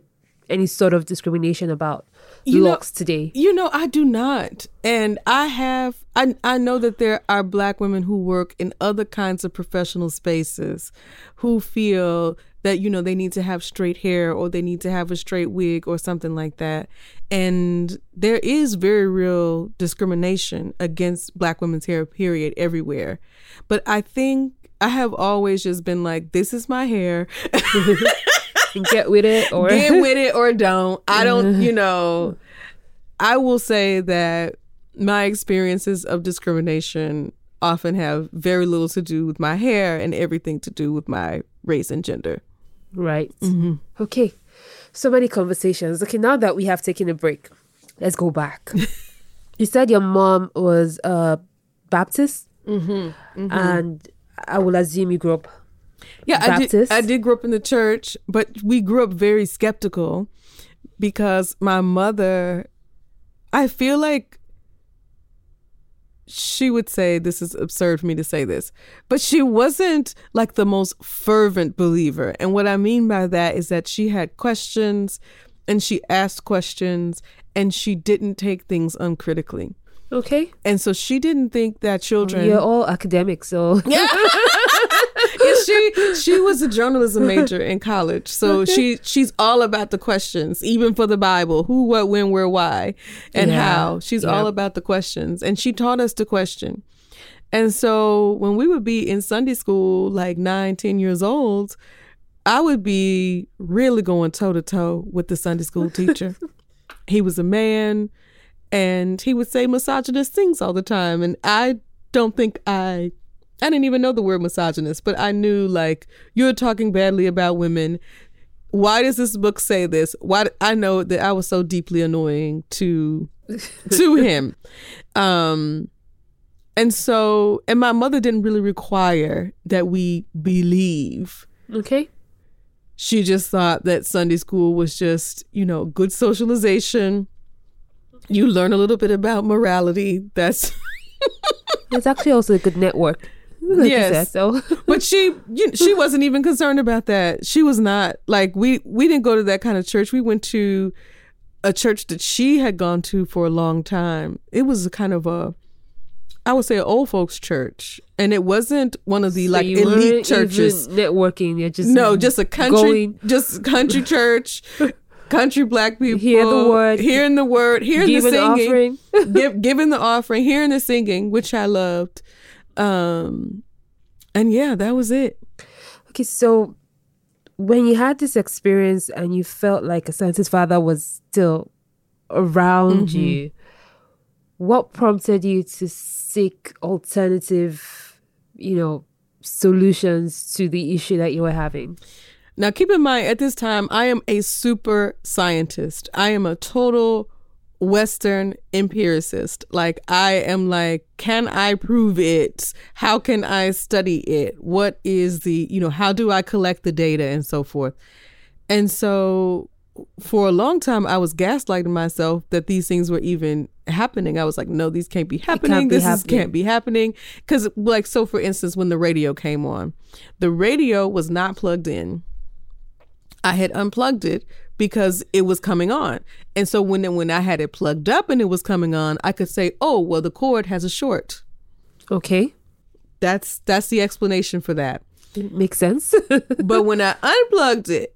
[SPEAKER 1] any sort of discrimination about
[SPEAKER 2] You know-
[SPEAKER 1] today.
[SPEAKER 2] You know, I do not. And I have I I know that there are black women who work in other kinds of professional spaces who feel that you know they need to have straight hair or they need to have a straight wig or something like that. And there is very real discrimination against black women's hair period everywhere. But I think I have always just been like this is my hair.
[SPEAKER 1] Get with it or
[SPEAKER 2] get with it or don't. I don't, you know, I will say that my experiences of discrimination often have very little to do with my hair and everything to do with my race and gender.
[SPEAKER 1] Right. Okay. So many conversations. Okay, now that we have taken a break, let's go back. you said your mom was a Baptist, mm-hmm, and I will assume you grew up.
[SPEAKER 2] Yeah, I did, I did grow up in the church, but we grew up very skeptical because my mother, I feel like she would say this is absurd for me to say this, but she wasn't like the most fervent believer. And what I mean by that is that she had questions and she asked questions and she didn't take things uncritically.
[SPEAKER 1] Okay.
[SPEAKER 2] And so she didn't think that children
[SPEAKER 1] You're all academics, so
[SPEAKER 2] yeah, she she was a journalism major in college, so she she's all about the questions, even for the Bible: who, what, when, where, why, and
[SPEAKER 1] Yeah,
[SPEAKER 2] how. She's all about the questions, and she taught us to question. And so when we would be in Sunday school, like nine, ten years old, I would be really going toe to toe with the Sunday school teacher. he was a man, and he would say misogynist things all the time, and I don't think I I didn't even know the word misogynist, but I knew like you're talking badly about women. Why does this book say this? Why I know that I was so deeply annoying to to him. Um and so and my mother didn't really require that we believe.
[SPEAKER 1] okay.
[SPEAKER 2] She just thought that Sunday school was just, you know, good socialization. You learn a little bit about morality. That's
[SPEAKER 1] It's actually also a good network. Like
[SPEAKER 2] Yes.
[SPEAKER 1] said, so
[SPEAKER 2] but she you, she wasn't even concerned about that she was not like we we didn't go to that kind of church we went to a church that she had gone to for a long time it was a kind of a i would say an old folks church and it wasn't one of the
[SPEAKER 1] So
[SPEAKER 2] like
[SPEAKER 1] you
[SPEAKER 2] elite churches
[SPEAKER 1] networking. You're just
[SPEAKER 2] no just a country
[SPEAKER 1] going,
[SPEAKER 2] just country church country black people
[SPEAKER 1] Hear the word,
[SPEAKER 2] hearing the word hearing the singing
[SPEAKER 1] offering.
[SPEAKER 2] give, giving the offering, hearing the singing, which I loved. Um, and yeah, that was it.
[SPEAKER 1] Okay, so when you had this experience and you felt like a scientist father was still around
[SPEAKER 2] Mm-hmm.
[SPEAKER 1] you, what prompted you to seek alternative, you know, solutions to the issue that you were having?
[SPEAKER 2] Now, keep in mind, at this time, I am a super scientist. I am a total Western empiricist. Like, I am like, can I prove it? How can I study it? What is the, you know, how do I collect the data and so forth? And so, for a long time, I was gaslighting myself that these things were even happening. I was like, no, these can't be happening.
[SPEAKER 1] be
[SPEAKER 2] this is,
[SPEAKER 1] happening.
[SPEAKER 2] can't be happening. Because, like, so for instance, when the radio came on, the radio was not plugged in. I had unplugged it because it was coming on. And so when when I had it plugged up and it was coming on, I could say, "Oh, well the cord has a short."
[SPEAKER 1] Okay,
[SPEAKER 2] That's that's the explanation for that.
[SPEAKER 1] It makes sense.
[SPEAKER 2] But when I unplugged it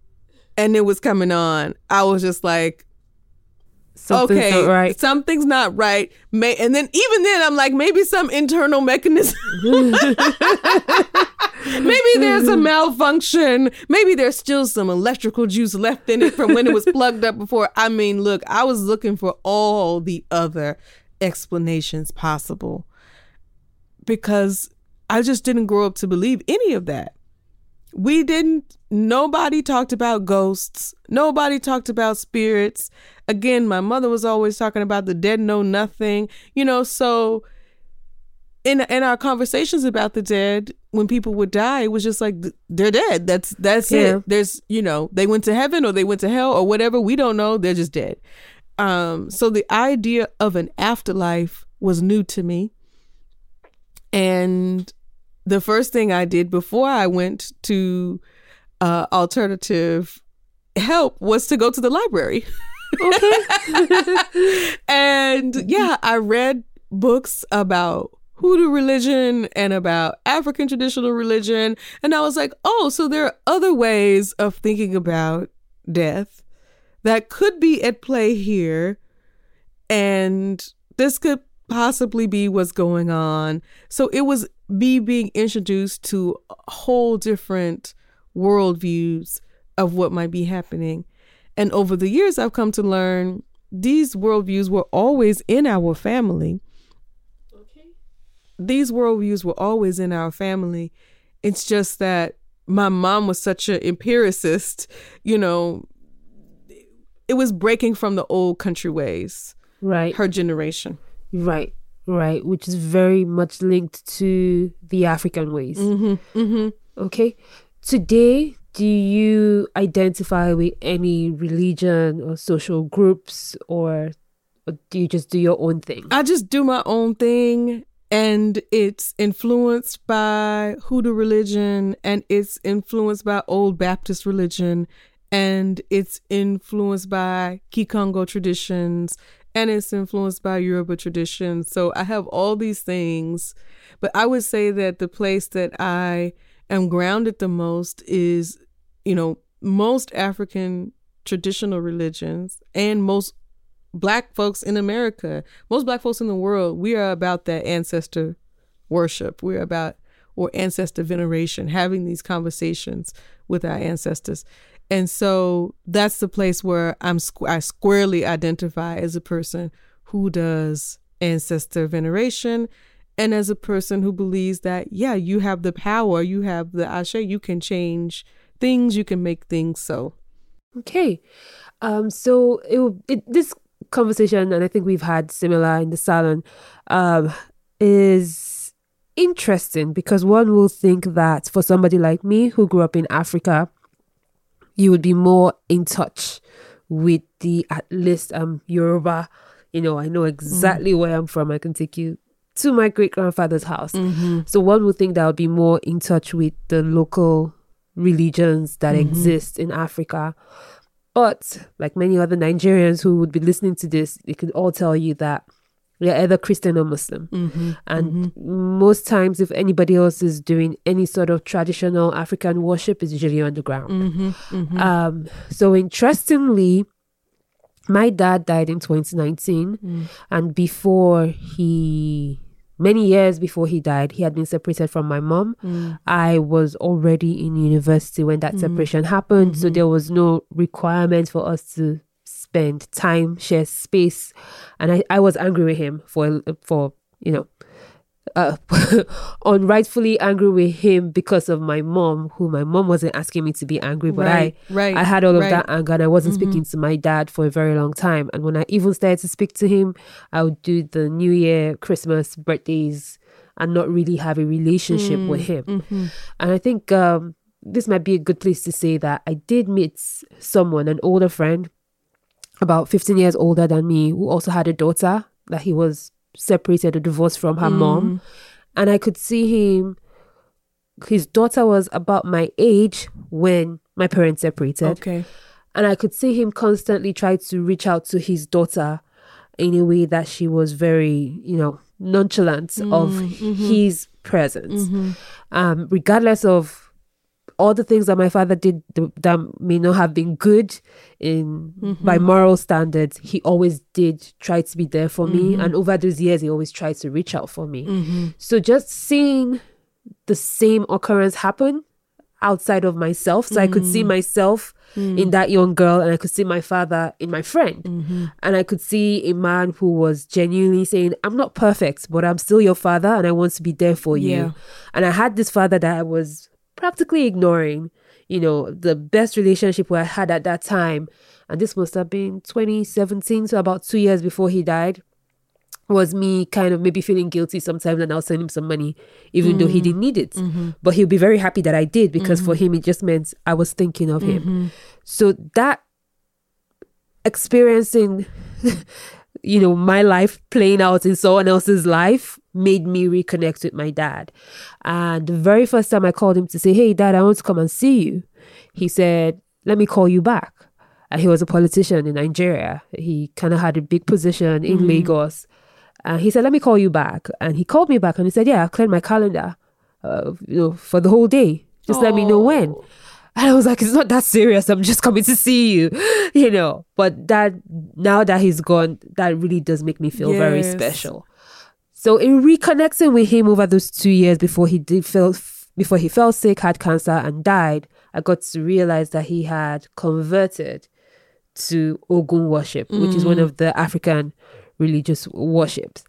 [SPEAKER 2] and it was coming on, I was just like,
[SPEAKER 1] Something's
[SPEAKER 2] okay,
[SPEAKER 1] not right.
[SPEAKER 2] something's not right. May and then even then I'm like maybe some internal mechanism. maybe there's a malfunction. Maybe there's still some electrical juice left in it from when it was plugged up before. I mean, look, I was looking for all the other explanations possible because I just didn't grow up to believe any of that. We didn't, nobody talked about ghosts. Nobody talked about spirits. Again, my mother was always talking about the dead know nothing, you know, so in in our conversations about the dead, when people would die, it was just like they're dead. That's that's
[SPEAKER 1] Yeah.
[SPEAKER 2] it. There's you know they went to heaven or they went to hell or whatever. We don't know. They're just dead. Um, so the idea of an afterlife was new to me, and the first thing I did before I went to uh, alternative help was to go to the library. Okay. and yeah, I read books about Hoodoo religion and about African traditional religion. And I was like, oh, so there are other ways of thinking about death that could be at play here. And this could possibly be what's going on. So it was me being introduced to whole different worldviews of what might be happening. And over the years, I've come to learn these worldviews were always in our family. Okay. These worldviews were always in our family. It's just that my mom was such an empiricist, you know, it was breaking from the old country ways.
[SPEAKER 1] Right.
[SPEAKER 2] Her generation.
[SPEAKER 1] Right. Right. Which is very much linked to the African ways.
[SPEAKER 2] Mm-hmm. Mm-hmm.
[SPEAKER 1] Okay. Today, do you identify with any religion or social groups or, or do you just do your own thing?
[SPEAKER 2] I just do my own thing and it's influenced by Hoodoo religion and it's influenced by Old Baptist religion and it's influenced by Kikongo traditions and it's influenced by Yoruba traditions. So I have all these things, but I would say that the place that I am grounded the most is, you know, most African traditional religions and most black folks in America, most black folks in the world, we are about that ancestor worship. We're about or ancestor veneration, having these conversations with our ancestors. And so that's the place where I'm squ- I squarely identify as a person who does ancestor veneration and as a person who believes that yeah, you have the power, you have the ashe, you can change things, you can make things so.
[SPEAKER 1] Okay. Um so it, it this conversation and I think we've had similar in the salon um is interesting because one will think that for somebody like me who grew up in Africa you would be more in touch with the at least um Yoruba. You know, I know exactly mm. where I'm from. I can take you to my great grandfather's house.
[SPEAKER 2] Mm-hmm.
[SPEAKER 1] So one would think that I would be more in touch with the local religions that mm-hmm. exist in Africa. But like many other Nigerians who would be listening to this, they could all tell you that you're either Christian or Muslim.
[SPEAKER 2] Mm-hmm,
[SPEAKER 1] and mm-hmm. most times, if anybody else is doing any sort of traditional African worship, it's usually underground.
[SPEAKER 2] Mm-hmm, mm-hmm.
[SPEAKER 1] Um, so, interestingly, my dad died in 2019.
[SPEAKER 2] Mm.
[SPEAKER 1] And before he, many years before he died, he had been separated from my mom.
[SPEAKER 2] Mm.
[SPEAKER 1] I was already in university when that mm. separation happened. So, mm-hmm. there was no requirement for us to spend time, share space. And I, I was angry with him for, for you know, uh, unrightfully angry with him because of my mom, who my mom wasn't asking me to be angry, but
[SPEAKER 2] right,
[SPEAKER 1] I,
[SPEAKER 2] right,
[SPEAKER 1] I had all of that anger and I wasn't
[SPEAKER 2] Mm-hmm.
[SPEAKER 1] speaking to my dad for a very long time. And when I even started to speak to him, I would do the New Year, Christmas, birthdays, and not really have a relationship
[SPEAKER 2] Mm,
[SPEAKER 1] with him.
[SPEAKER 2] mm-hmm.
[SPEAKER 1] And I think um, this might be a good place to say that I did meet someone, an older friend, about 15 years older than me, who also had a daughter that he was separated or divorced from her
[SPEAKER 2] Mm.
[SPEAKER 1] mom. And I could see him, his daughter was about my age when my parents separated.
[SPEAKER 2] Okay.
[SPEAKER 1] And I could see him constantly try to reach out to his daughter in a way that she was very, you know, nonchalant of
[SPEAKER 2] mhm.
[SPEAKER 1] his presence.
[SPEAKER 2] Mhm.
[SPEAKER 1] Um, regardless of all the things that my father did that may not have been good in by moral standards, he always did try to be there for me. And over those years, he always tried to reach out for me.
[SPEAKER 2] Mhm.
[SPEAKER 1] So just seeing the same occurrence happen outside of myself, so I could see myself in that young girl, and I could see my father in my friend,
[SPEAKER 2] Mhm.
[SPEAKER 1] and I could see a man who was genuinely saying, "I'm not perfect, but I'm still your father, and I want to be there for you."
[SPEAKER 2] Yeah.
[SPEAKER 1] And I had this father that I was practically ignoring. You know, the best relationship I had at that time, and this must have been 2017, so about two years before he died was me kind of maybe feeling guilty sometimes and I'll send him some money even though he mm-hmm. didn't need it. Mm-hmm. But he'll be very happy that I did because for mm-hmm. him it just meant I was thinking of him. So that experiencing you know my life playing out in someone else's life made me reconnect with my dad. And the very first time I called him to say, "Hey dad, I want to come and see you." He said, let me call you back. And he was a politician in Nigeria. He kind of had a big position in Lagos. And he said, let me call you back. And he called me back and he said, yeah, I've cleared my calendar uh, you know, for the whole day. Just let me know when. And I was like, it's not that serious. I'm just coming to see you, you know. But that now that he's gone, that really does make me feel very special. So in reconnecting with him over those two years before he did fell before he fell sick, had cancer, and died, I got to realize that he had converted to Ogun worship, which is one mm. of the African religious worships.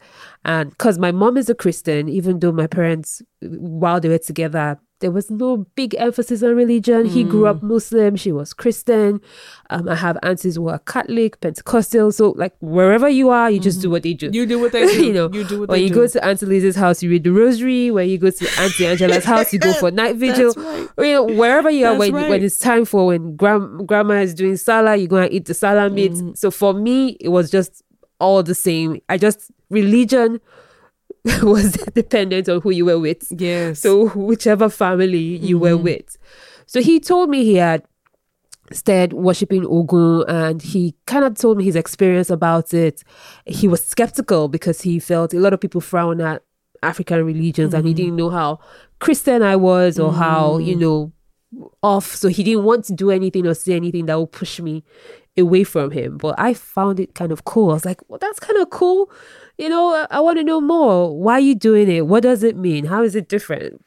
[SPEAKER 1] And because my mom is a Christian, even though my parents, while they were together, there was no big emphasis on religion. He grew up Muslim, she was Christian. Um, I have aunties who are Catholic, Pentecostal. So, like, wherever you are, you just do what they do.
[SPEAKER 2] You do what they do.
[SPEAKER 1] you know,
[SPEAKER 2] you do what
[SPEAKER 1] when you
[SPEAKER 2] do.
[SPEAKER 1] go to Auntie Liz's house, you read the rosary. When you go to Auntie Angela's house, you go for night vigil.
[SPEAKER 2] right.
[SPEAKER 1] Or, you know, wherever you are, when,
[SPEAKER 2] right.
[SPEAKER 1] when it's time for when grand, grandma is doing salah, you go and eat the salah meat.
[SPEAKER 2] Mm-hmm.
[SPEAKER 1] So for me, it was just all the same. I just religion was dependent on who you were with.
[SPEAKER 2] Yes.
[SPEAKER 1] So whichever family you were
[SPEAKER 2] Mm-hmm.
[SPEAKER 1] with. So he told me he had started worshiping Ogun and he kind of told me his experience about it. He was skeptical because he felt a lot of people frown at African religions and he didn't know how Christian I was or how, you know, off. So he didn't want to do anything or say anything that would push me away from him. But I found it kind of cool. I was like, well, that's kind of cool. You know, I, I want to know more. Why are you doing it? What does it mean? How is it different?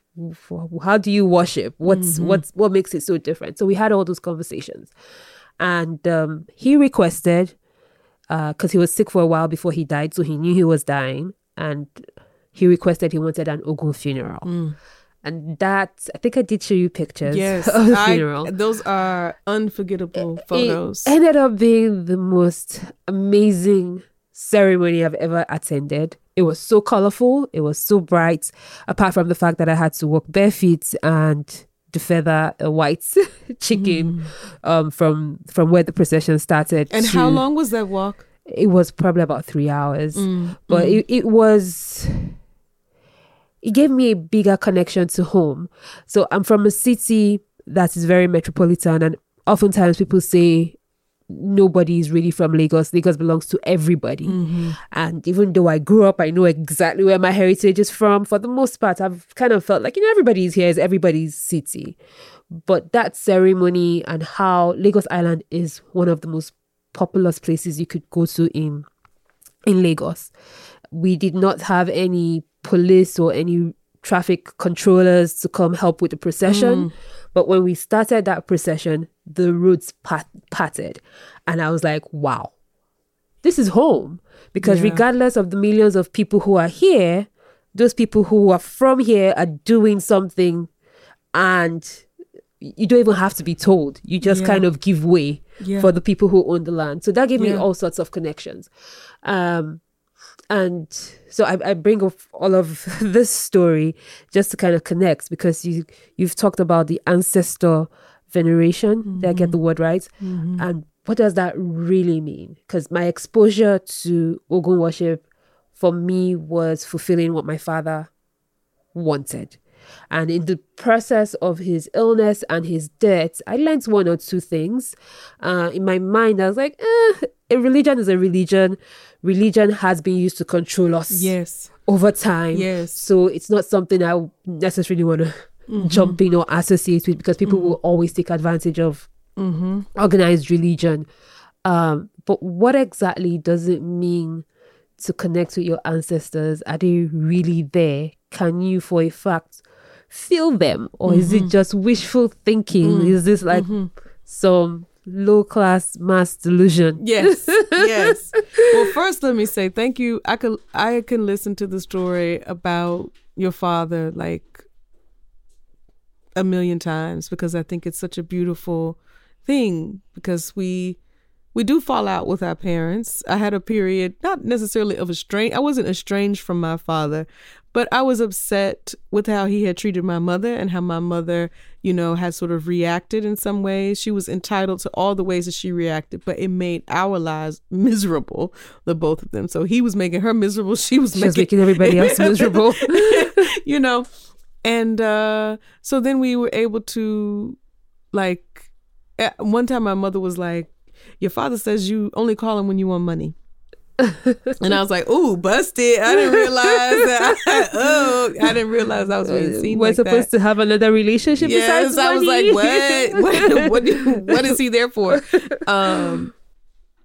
[SPEAKER 1] How do you worship? What's mm-hmm. what's what makes it so different? So we had all those conversations, and um, he requested uh, because he was sick for a while before he died, so he knew he was dying, and he requested he wanted an Ogun funeral. Mm. And that I think I did show you pictures
[SPEAKER 2] yes.
[SPEAKER 1] of the
[SPEAKER 2] I-
[SPEAKER 1] funeral.
[SPEAKER 2] those are unforgettable photos.
[SPEAKER 1] It ended up being the most amazing ceremony I've ever attended. It was so colorful, it was so bright, apart from the fact that I had to walk barefoot and defeather a white chicken um, from from where the procession started.
[SPEAKER 2] and
[SPEAKER 1] to-
[SPEAKER 2] how long was that walk?
[SPEAKER 1] It was probably about three hours,
[SPEAKER 2] Mm,
[SPEAKER 1] but it, it was. It gave me a bigger connection to home. So I'm from a city that is very metropolitan, and oftentimes people say nobody is really from Lagos. Lagos belongs to everybody.
[SPEAKER 2] Mm-hmm.
[SPEAKER 1] And even though I grew up, I know exactly where my heritage is from. For the most part, I've kind of felt like, you know, everybody's here is everybody's city. But that ceremony and how Lagos Island is one of the most populous places you could go to in in Lagos. We did not have any police or any traffic controllers to come help with the procession. But when we started that procession, the roads pat- parted. And I was like, wow, this is home. Because
[SPEAKER 2] Yeah.
[SPEAKER 1] regardless of the millions of people who are here, those people who are from here are doing something and you don't even have to be told. You just
[SPEAKER 2] Yeah.
[SPEAKER 1] kind of give way
[SPEAKER 2] Yeah.
[SPEAKER 1] for the people who own the land. So that gave me all sorts of connections. Um, and so I, I bring up all of this story just to kind of connect because you you've talked about the ancestor veneration. Did I get the word right? And what does that really mean? Because my exposure to Ogun worship for me was fulfilling what my father wanted. And in the process of his illness and his death, I learned one or two things. Uh, in my mind, I was like, eh, a religion is a religion. Religion has been used to control us
[SPEAKER 2] Yes.
[SPEAKER 1] over time.
[SPEAKER 2] Yes.
[SPEAKER 1] So it's not something I necessarily want to Mm-hmm. jump in or associate with because people mm-hmm. will always take advantage of mm-hmm. organized religion. Um, but what exactly does it mean to connect with your ancestors? Are they really there? Can you, for a fact, feel them? Or is it just wishful thinking? Mm. Is this like some low class mass delusion?
[SPEAKER 2] Yes, yes. Well, first, let me say thank you. I could I can listen to the story about your father like a million times because I think it's such a beautiful thing because we we do fall out with our parents. I had a period not necessarily of estranged. I wasn't estranged from my father, but I was upset with how he had treated my mother and how my mother, you know, had sort of reacted in some ways. She was entitled to all the ways that she reacted, but it made our lives miserable, the both of them. So he was making her miserable. She was
[SPEAKER 1] She was
[SPEAKER 2] making
[SPEAKER 1] making everybody else miserable.
[SPEAKER 2] you know and uh so then we were able to like at one time my mother was like, "Your father says you only call him when you want money." and I was like, "Ooh, busted! I didn't realize that. I, oh, I didn't realize I was being seen
[SPEAKER 1] We're
[SPEAKER 2] like
[SPEAKER 1] supposed
[SPEAKER 2] that.
[SPEAKER 1] to have another relationship
[SPEAKER 2] Yes, I was like, "What? what? What? do- What is he there for?" Um,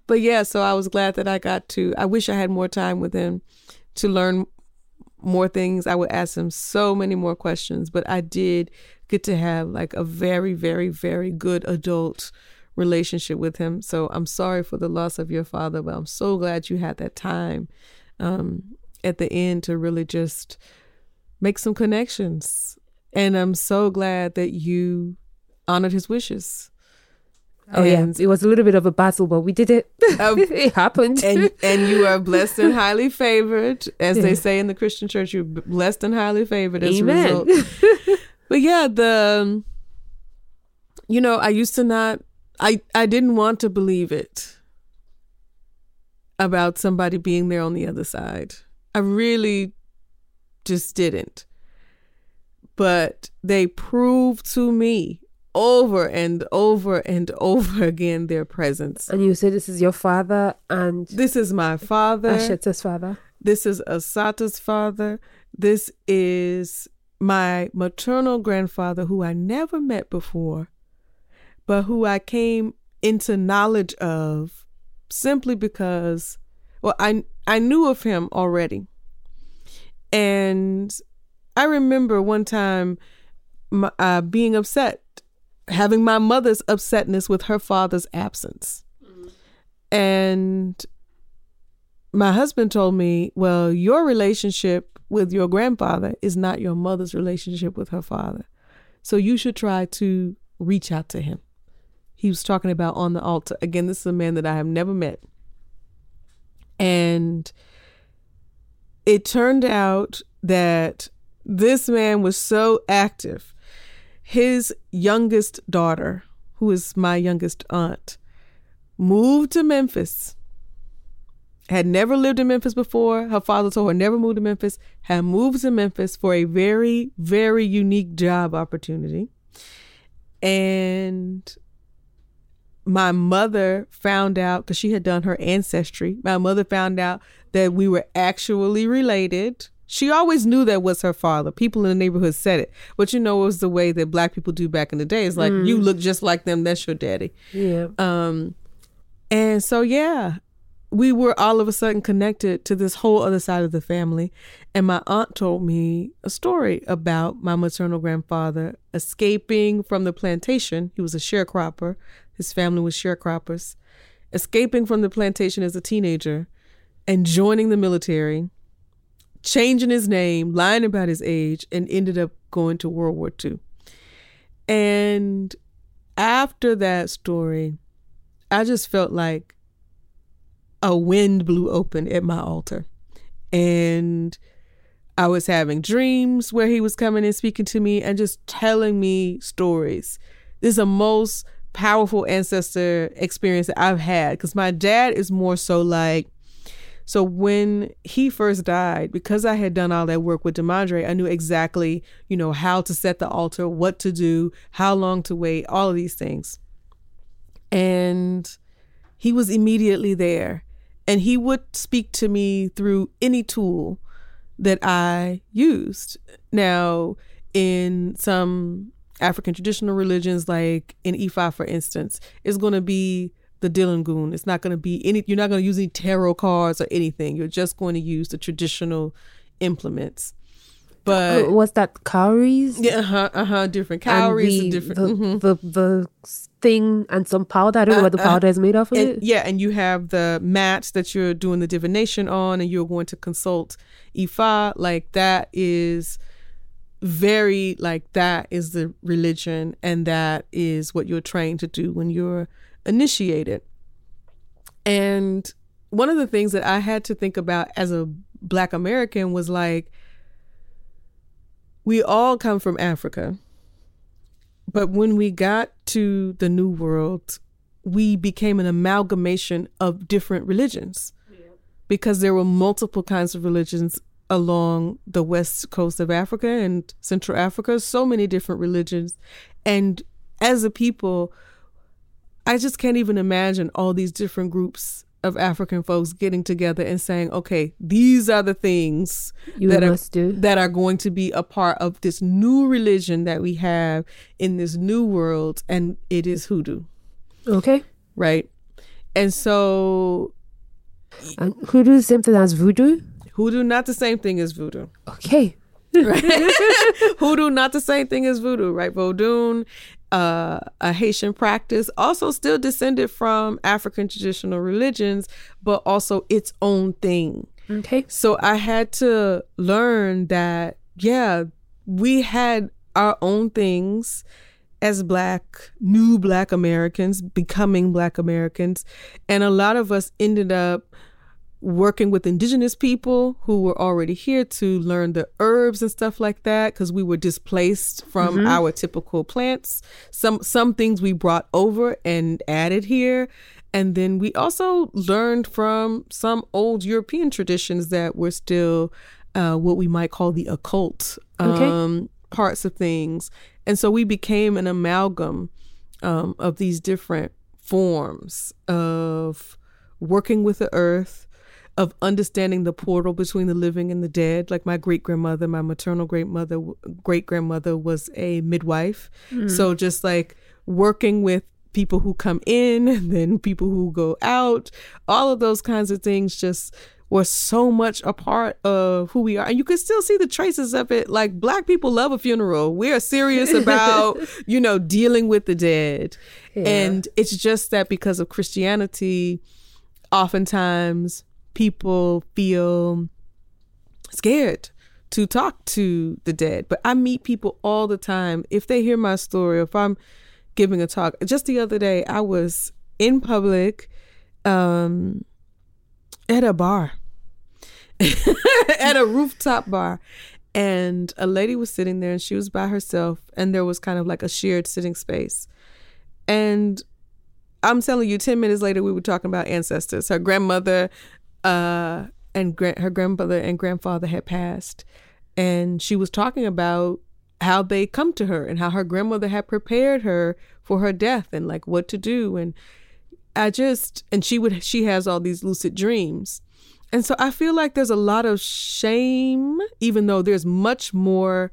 [SPEAKER 2] but yeah, so I was glad that I got to. I wish I had more time with him to learn more things. I would ask him so many more questions, but I did get to have like a very, very, very good adult relationship with him. So I'm sorry for the loss of your father, but I'm so glad you had that time um, at the end to really just make some connections. And I'm so glad that you honored his wishes.
[SPEAKER 1] Oh yeah, it was a little bit of a battle, but we did it.
[SPEAKER 2] Um,
[SPEAKER 1] it happened.
[SPEAKER 2] and and you are blessed and highly favored, as
[SPEAKER 1] Yeah.
[SPEAKER 2] they say in the Christian church. You're blessed and highly favored as
[SPEAKER 1] Amen.
[SPEAKER 2] a result. But yeah, the um, you know, I used to not. I I didn't want to believe it about somebody being there on the other side. I really just didn't. But they proved to me over and over and over again their presence.
[SPEAKER 1] and you say this is your father and
[SPEAKER 2] This is my father.
[SPEAKER 1] Asheta's father.
[SPEAKER 2] This is Asata's father. This is my maternal grandfather, who I never met before, but who I came into knowledge of simply because, well, I I knew of him already, and I remember one time my, uh, being upset, having my mother's upsetness with her father's absence, and my husband told me, well, your relationship with your grandfather is not your mother's relationship with her father. So you should try to reach out to him. He was talking about on the altar. Again, this is a man that I have never met. And it turned out that this man was so active. His youngest daughter, who is my youngest aunt, moved to Memphis had never lived in Memphis before. Her father told her never moved to Memphis, had moved to Memphis for a very, very unique job opportunity. And my mother found out because she had done her ancestry. My mother found out that we were actually related. She always knew that was her father. People in the neighborhood said it. But you know, it was the way that black people do back in the day. It's like, you look just like them. That's your daddy.
[SPEAKER 1] Yeah.
[SPEAKER 2] Um, and so yeah, we were all of a sudden connected to this whole other side of the family. And my aunt told me a story about my maternal grandfather escaping from the plantation. He was a sharecropper. His family was sharecroppers. Escaping from the plantation as a teenager and joining the military, changing his name, lying about his age, and ended up going to World War II. And after that story, I just felt like a wind blew open at my altar. And I was having dreams where he was coming and speaking to me and just telling me stories. This is the most powerful ancestor experience that I've had because my dad is more so like, so when he first died, because I had done all that work with Demandre, I knew exactly, you know, how to set the altar, what to do, how long to wait, all of these things. And he was immediately there. And he would speak to me through any tool that I used. Now, in some African traditional religions, like in Ifa, for instance, it's going to be the Diloggun. It's not going to be any, you're not going to use any tarot cards or anything. You're just going to use the traditional implements. But
[SPEAKER 1] Uh, was that cowries?
[SPEAKER 2] yeah, uh huh, uh huh, different cowries,
[SPEAKER 1] and
[SPEAKER 2] and different.
[SPEAKER 1] the,
[SPEAKER 2] mhm.
[SPEAKER 1] the the thing and some powder. I don't know what the
[SPEAKER 2] Uh, uh,
[SPEAKER 1] powder is made of.
[SPEAKER 2] and,
[SPEAKER 1] it.
[SPEAKER 2] yeah, and you have the mats that you're doing the divination on, and you're going to consult Ifa. Like that is very like that is the religion, and that is what you're trained to do when you're initiated. And one of the things that I had to think about as a Black American was like, we all come from Africa. But when we got to the New World, we became an amalgamation of different religions because there were multiple kinds of religions along the west coast of Africa and Central Africa, so many different religions. And as a people, I just can't even imagine all these different groups of African folks getting together and saying, okay, these are the things
[SPEAKER 1] You
[SPEAKER 2] that are,
[SPEAKER 1] do.
[SPEAKER 2] that are going to be a part of this new religion that we have in this new world, and it is hoodoo,
[SPEAKER 1] Okay.
[SPEAKER 2] right? And so
[SPEAKER 1] And hoodoo is the same thing as voodoo?
[SPEAKER 2] hoodoo not the same thing as voodoo.
[SPEAKER 1] Okay. Right?
[SPEAKER 2] hoodoo not the same thing as voodoo, right? Vodun, uh, a Haitian practice, also still descended from African traditional religions, but also its own thing.
[SPEAKER 1] Okay.
[SPEAKER 2] So I had to learn that, yeah, we had our own things as black, new black Americans, becoming black Americans. And a lot of us ended up working with indigenous people who were already here to learn the herbs and stuff like that because we were displaced from our typical plants. Some some things we brought over and added here. And then we also learned from some old european traditions that were still uh, what we might call the occult
[SPEAKER 1] Okay.
[SPEAKER 2] um, parts of things. And so we became an amalgam um, of these different forms of working with the earth, of understanding the portal between the living and the dead. Like my great grandmother, my maternal great mother, great grandmother was a midwife. Mm. So just like working with people who come in and then people who go out, all of those kinds of things just were so much a part of who we are. And you can still see the traces of it. Like black people love a funeral. We are serious about, you know, dealing with the dead. And it's just that because of Christianity, oftentimes people feel scared to talk to the dead. But I meet people all the time. If they hear my story, if I'm giving a talk, just the other day, I was in public um, at a bar, at a rooftop bar. And a lady was sitting there and she was by herself, and there was kind of like a shared sitting space. And I'm telling you, 10 minutes later, we were talking about ancestors. Her grandmother uh, and gra- her grandmother and grandfather had passed. And she was talking about how they come to her and how her grandmother had prepared her for her death and like what to do. And I just, and she would, she has all these lucid dreams. And so I feel like there's a lot of shame, even though there's much more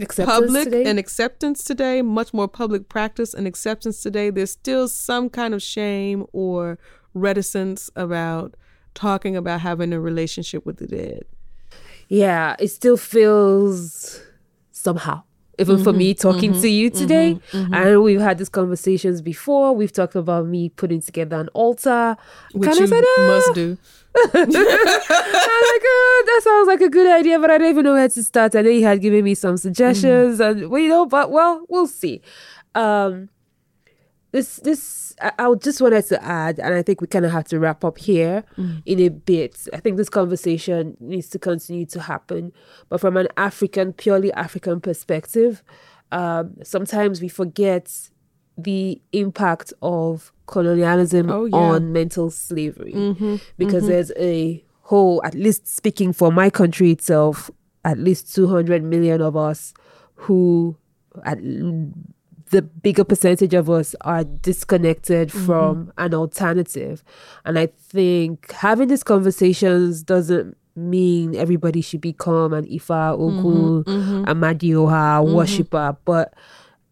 [SPEAKER 1] Acceptance
[SPEAKER 2] public
[SPEAKER 1] today?
[SPEAKER 2] and acceptance today, much more public practice and acceptance today. There's still some kind of shame or reticence about talking about having a relationship with the dead.
[SPEAKER 1] yeah, it still feels somehow. Even for
[SPEAKER 2] Mm-hmm,
[SPEAKER 1] me talking to you today, I know we've had these conversations before. We've talked about me putting together an altar.
[SPEAKER 2] Which
[SPEAKER 1] Kinda
[SPEAKER 2] you
[SPEAKER 1] said, "Ah."
[SPEAKER 2] must do.
[SPEAKER 1] I'm like, oh, that sounds like a good idea, but I don't even know where to start. I know you had given me some suggestions, and well, you know, but well, we'll see. Um, this, this, I, I just wanted to add, and I think we kind of have to wrap up here mm. in a bit. I think this conversation needs to continue to happen, but from an African, purely African perspective, um, sometimes we forget the impact of colonialism
[SPEAKER 2] Oh, yeah.
[SPEAKER 1] on mental slavery mm-hmm, because mm-hmm. there's a whole at least speaking for my country itself at least 200 million of us who at the bigger percentage of us are disconnected mm-hmm. from an alternative. And i think having these conversations doesn't mean everybody should become an ifa mm-hmm. ogun mm-hmm. amadioha worshipper. But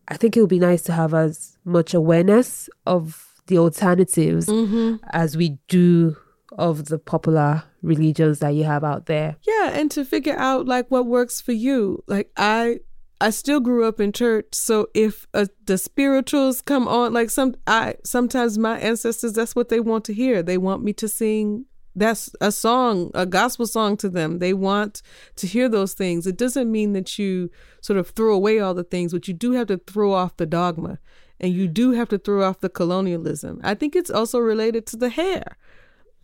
[SPEAKER 1] I think it would be nice to have as much awareness of the alternatives as we do of the popular religions that you have out there.
[SPEAKER 2] Yeah, and to figure out like what works for you. Like I I still grew up in church, so if uh, the spirituals come on like some I sometimes my ancestors that's what they want to hear. They want me to sing that's a song, a gospel song to them. They want to hear those things. It doesn't mean that you sort of throw away all the things, but you do have to throw off the dogma and you do have to throw off the colonialism. I think it's also related to the hair.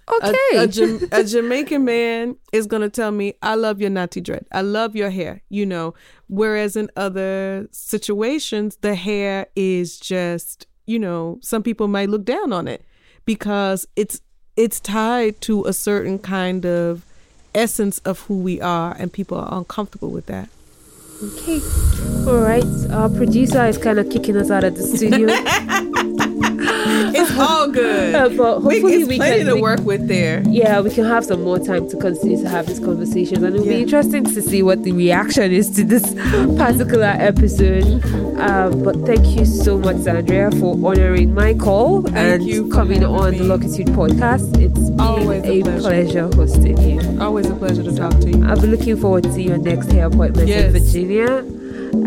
[SPEAKER 2] A-
[SPEAKER 1] Okay.
[SPEAKER 2] A, Jam- a Jamaican man is going to tell me, I love your natty dread. I love your hair, you know. Whereas in other situations, the hair is just, you know, some people might look down on it because it's it's tied to a certain kind of essence of who we are and people are uncomfortable with that.
[SPEAKER 1] okay. All right. Our producer is kind of kicking us out of the studio.
[SPEAKER 2] it's all good.
[SPEAKER 1] Uh, but hopefully
[SPEAKER 2] we,
[SPEAKER 1] we
[SPEAKER 2] plenty
[SPEAKER 1] can
[SPEAKER 2] to
[SPEAKER 1] we-
[SPEAKER 2] work with there.
[SPEAKER 1] Yeah, we can have some more time to continue to have these conversations, and it'll
[SPEAKER 2] Yeah.
[SPEAKER 1] be interesting to see what the reaction is to this particular episode. Um, but thank you so much, Zandria, for honoring my call and
[SPEAKER 2] you
[SPEAKER 1] coming on
[SPEAKER 2] me.
[SPEAKER 1] the Locitude podcast. It's been
[SPEAKER 2] Always a pleasure.
[SPEAKER 1] pleasure hosting you.
[SPEAKER 2] Always a pleasure to talk to you.
[SPEAKER 1] I'll be looking forward to your next hair appointment
[SPEAKER 2] Yes.
[SPEAKER 1] in Virginia.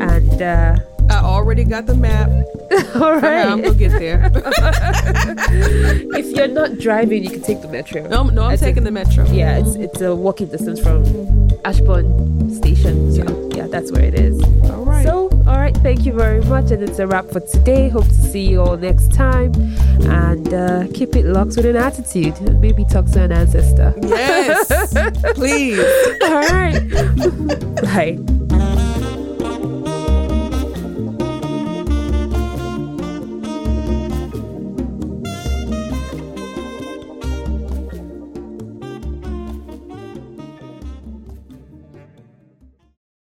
[SPEAKER 1] And uh,
[SPEAKER 2] I already got the map.
[SPEAKER 1] all
[SPEAKER 2] for I'm gonna get there.
[SPEAKER 1] if you're not driving, you can take the metro.
[SPEAKER 2] no, no, I'm
[SPEAKER 1] That's
[SPEAKER 2] taking
[SPEAKER 1] it.
[SPEAKER 2] the metro.
[SPEAKER 1] Yeah, it's it's a walking distance from Ashburn Station. So yeah, that's where it is.
[SPEAKER 2] All right.
[SPEAKER 1] So all right, thank you very much, and it's a wrap for today. Hope to see you all next time, and uh, keep it locked with an attitude. Maybe talk to an ancestor.
[SPEAKER 2] yes, please.
[SPEAKER 1] all right, bye.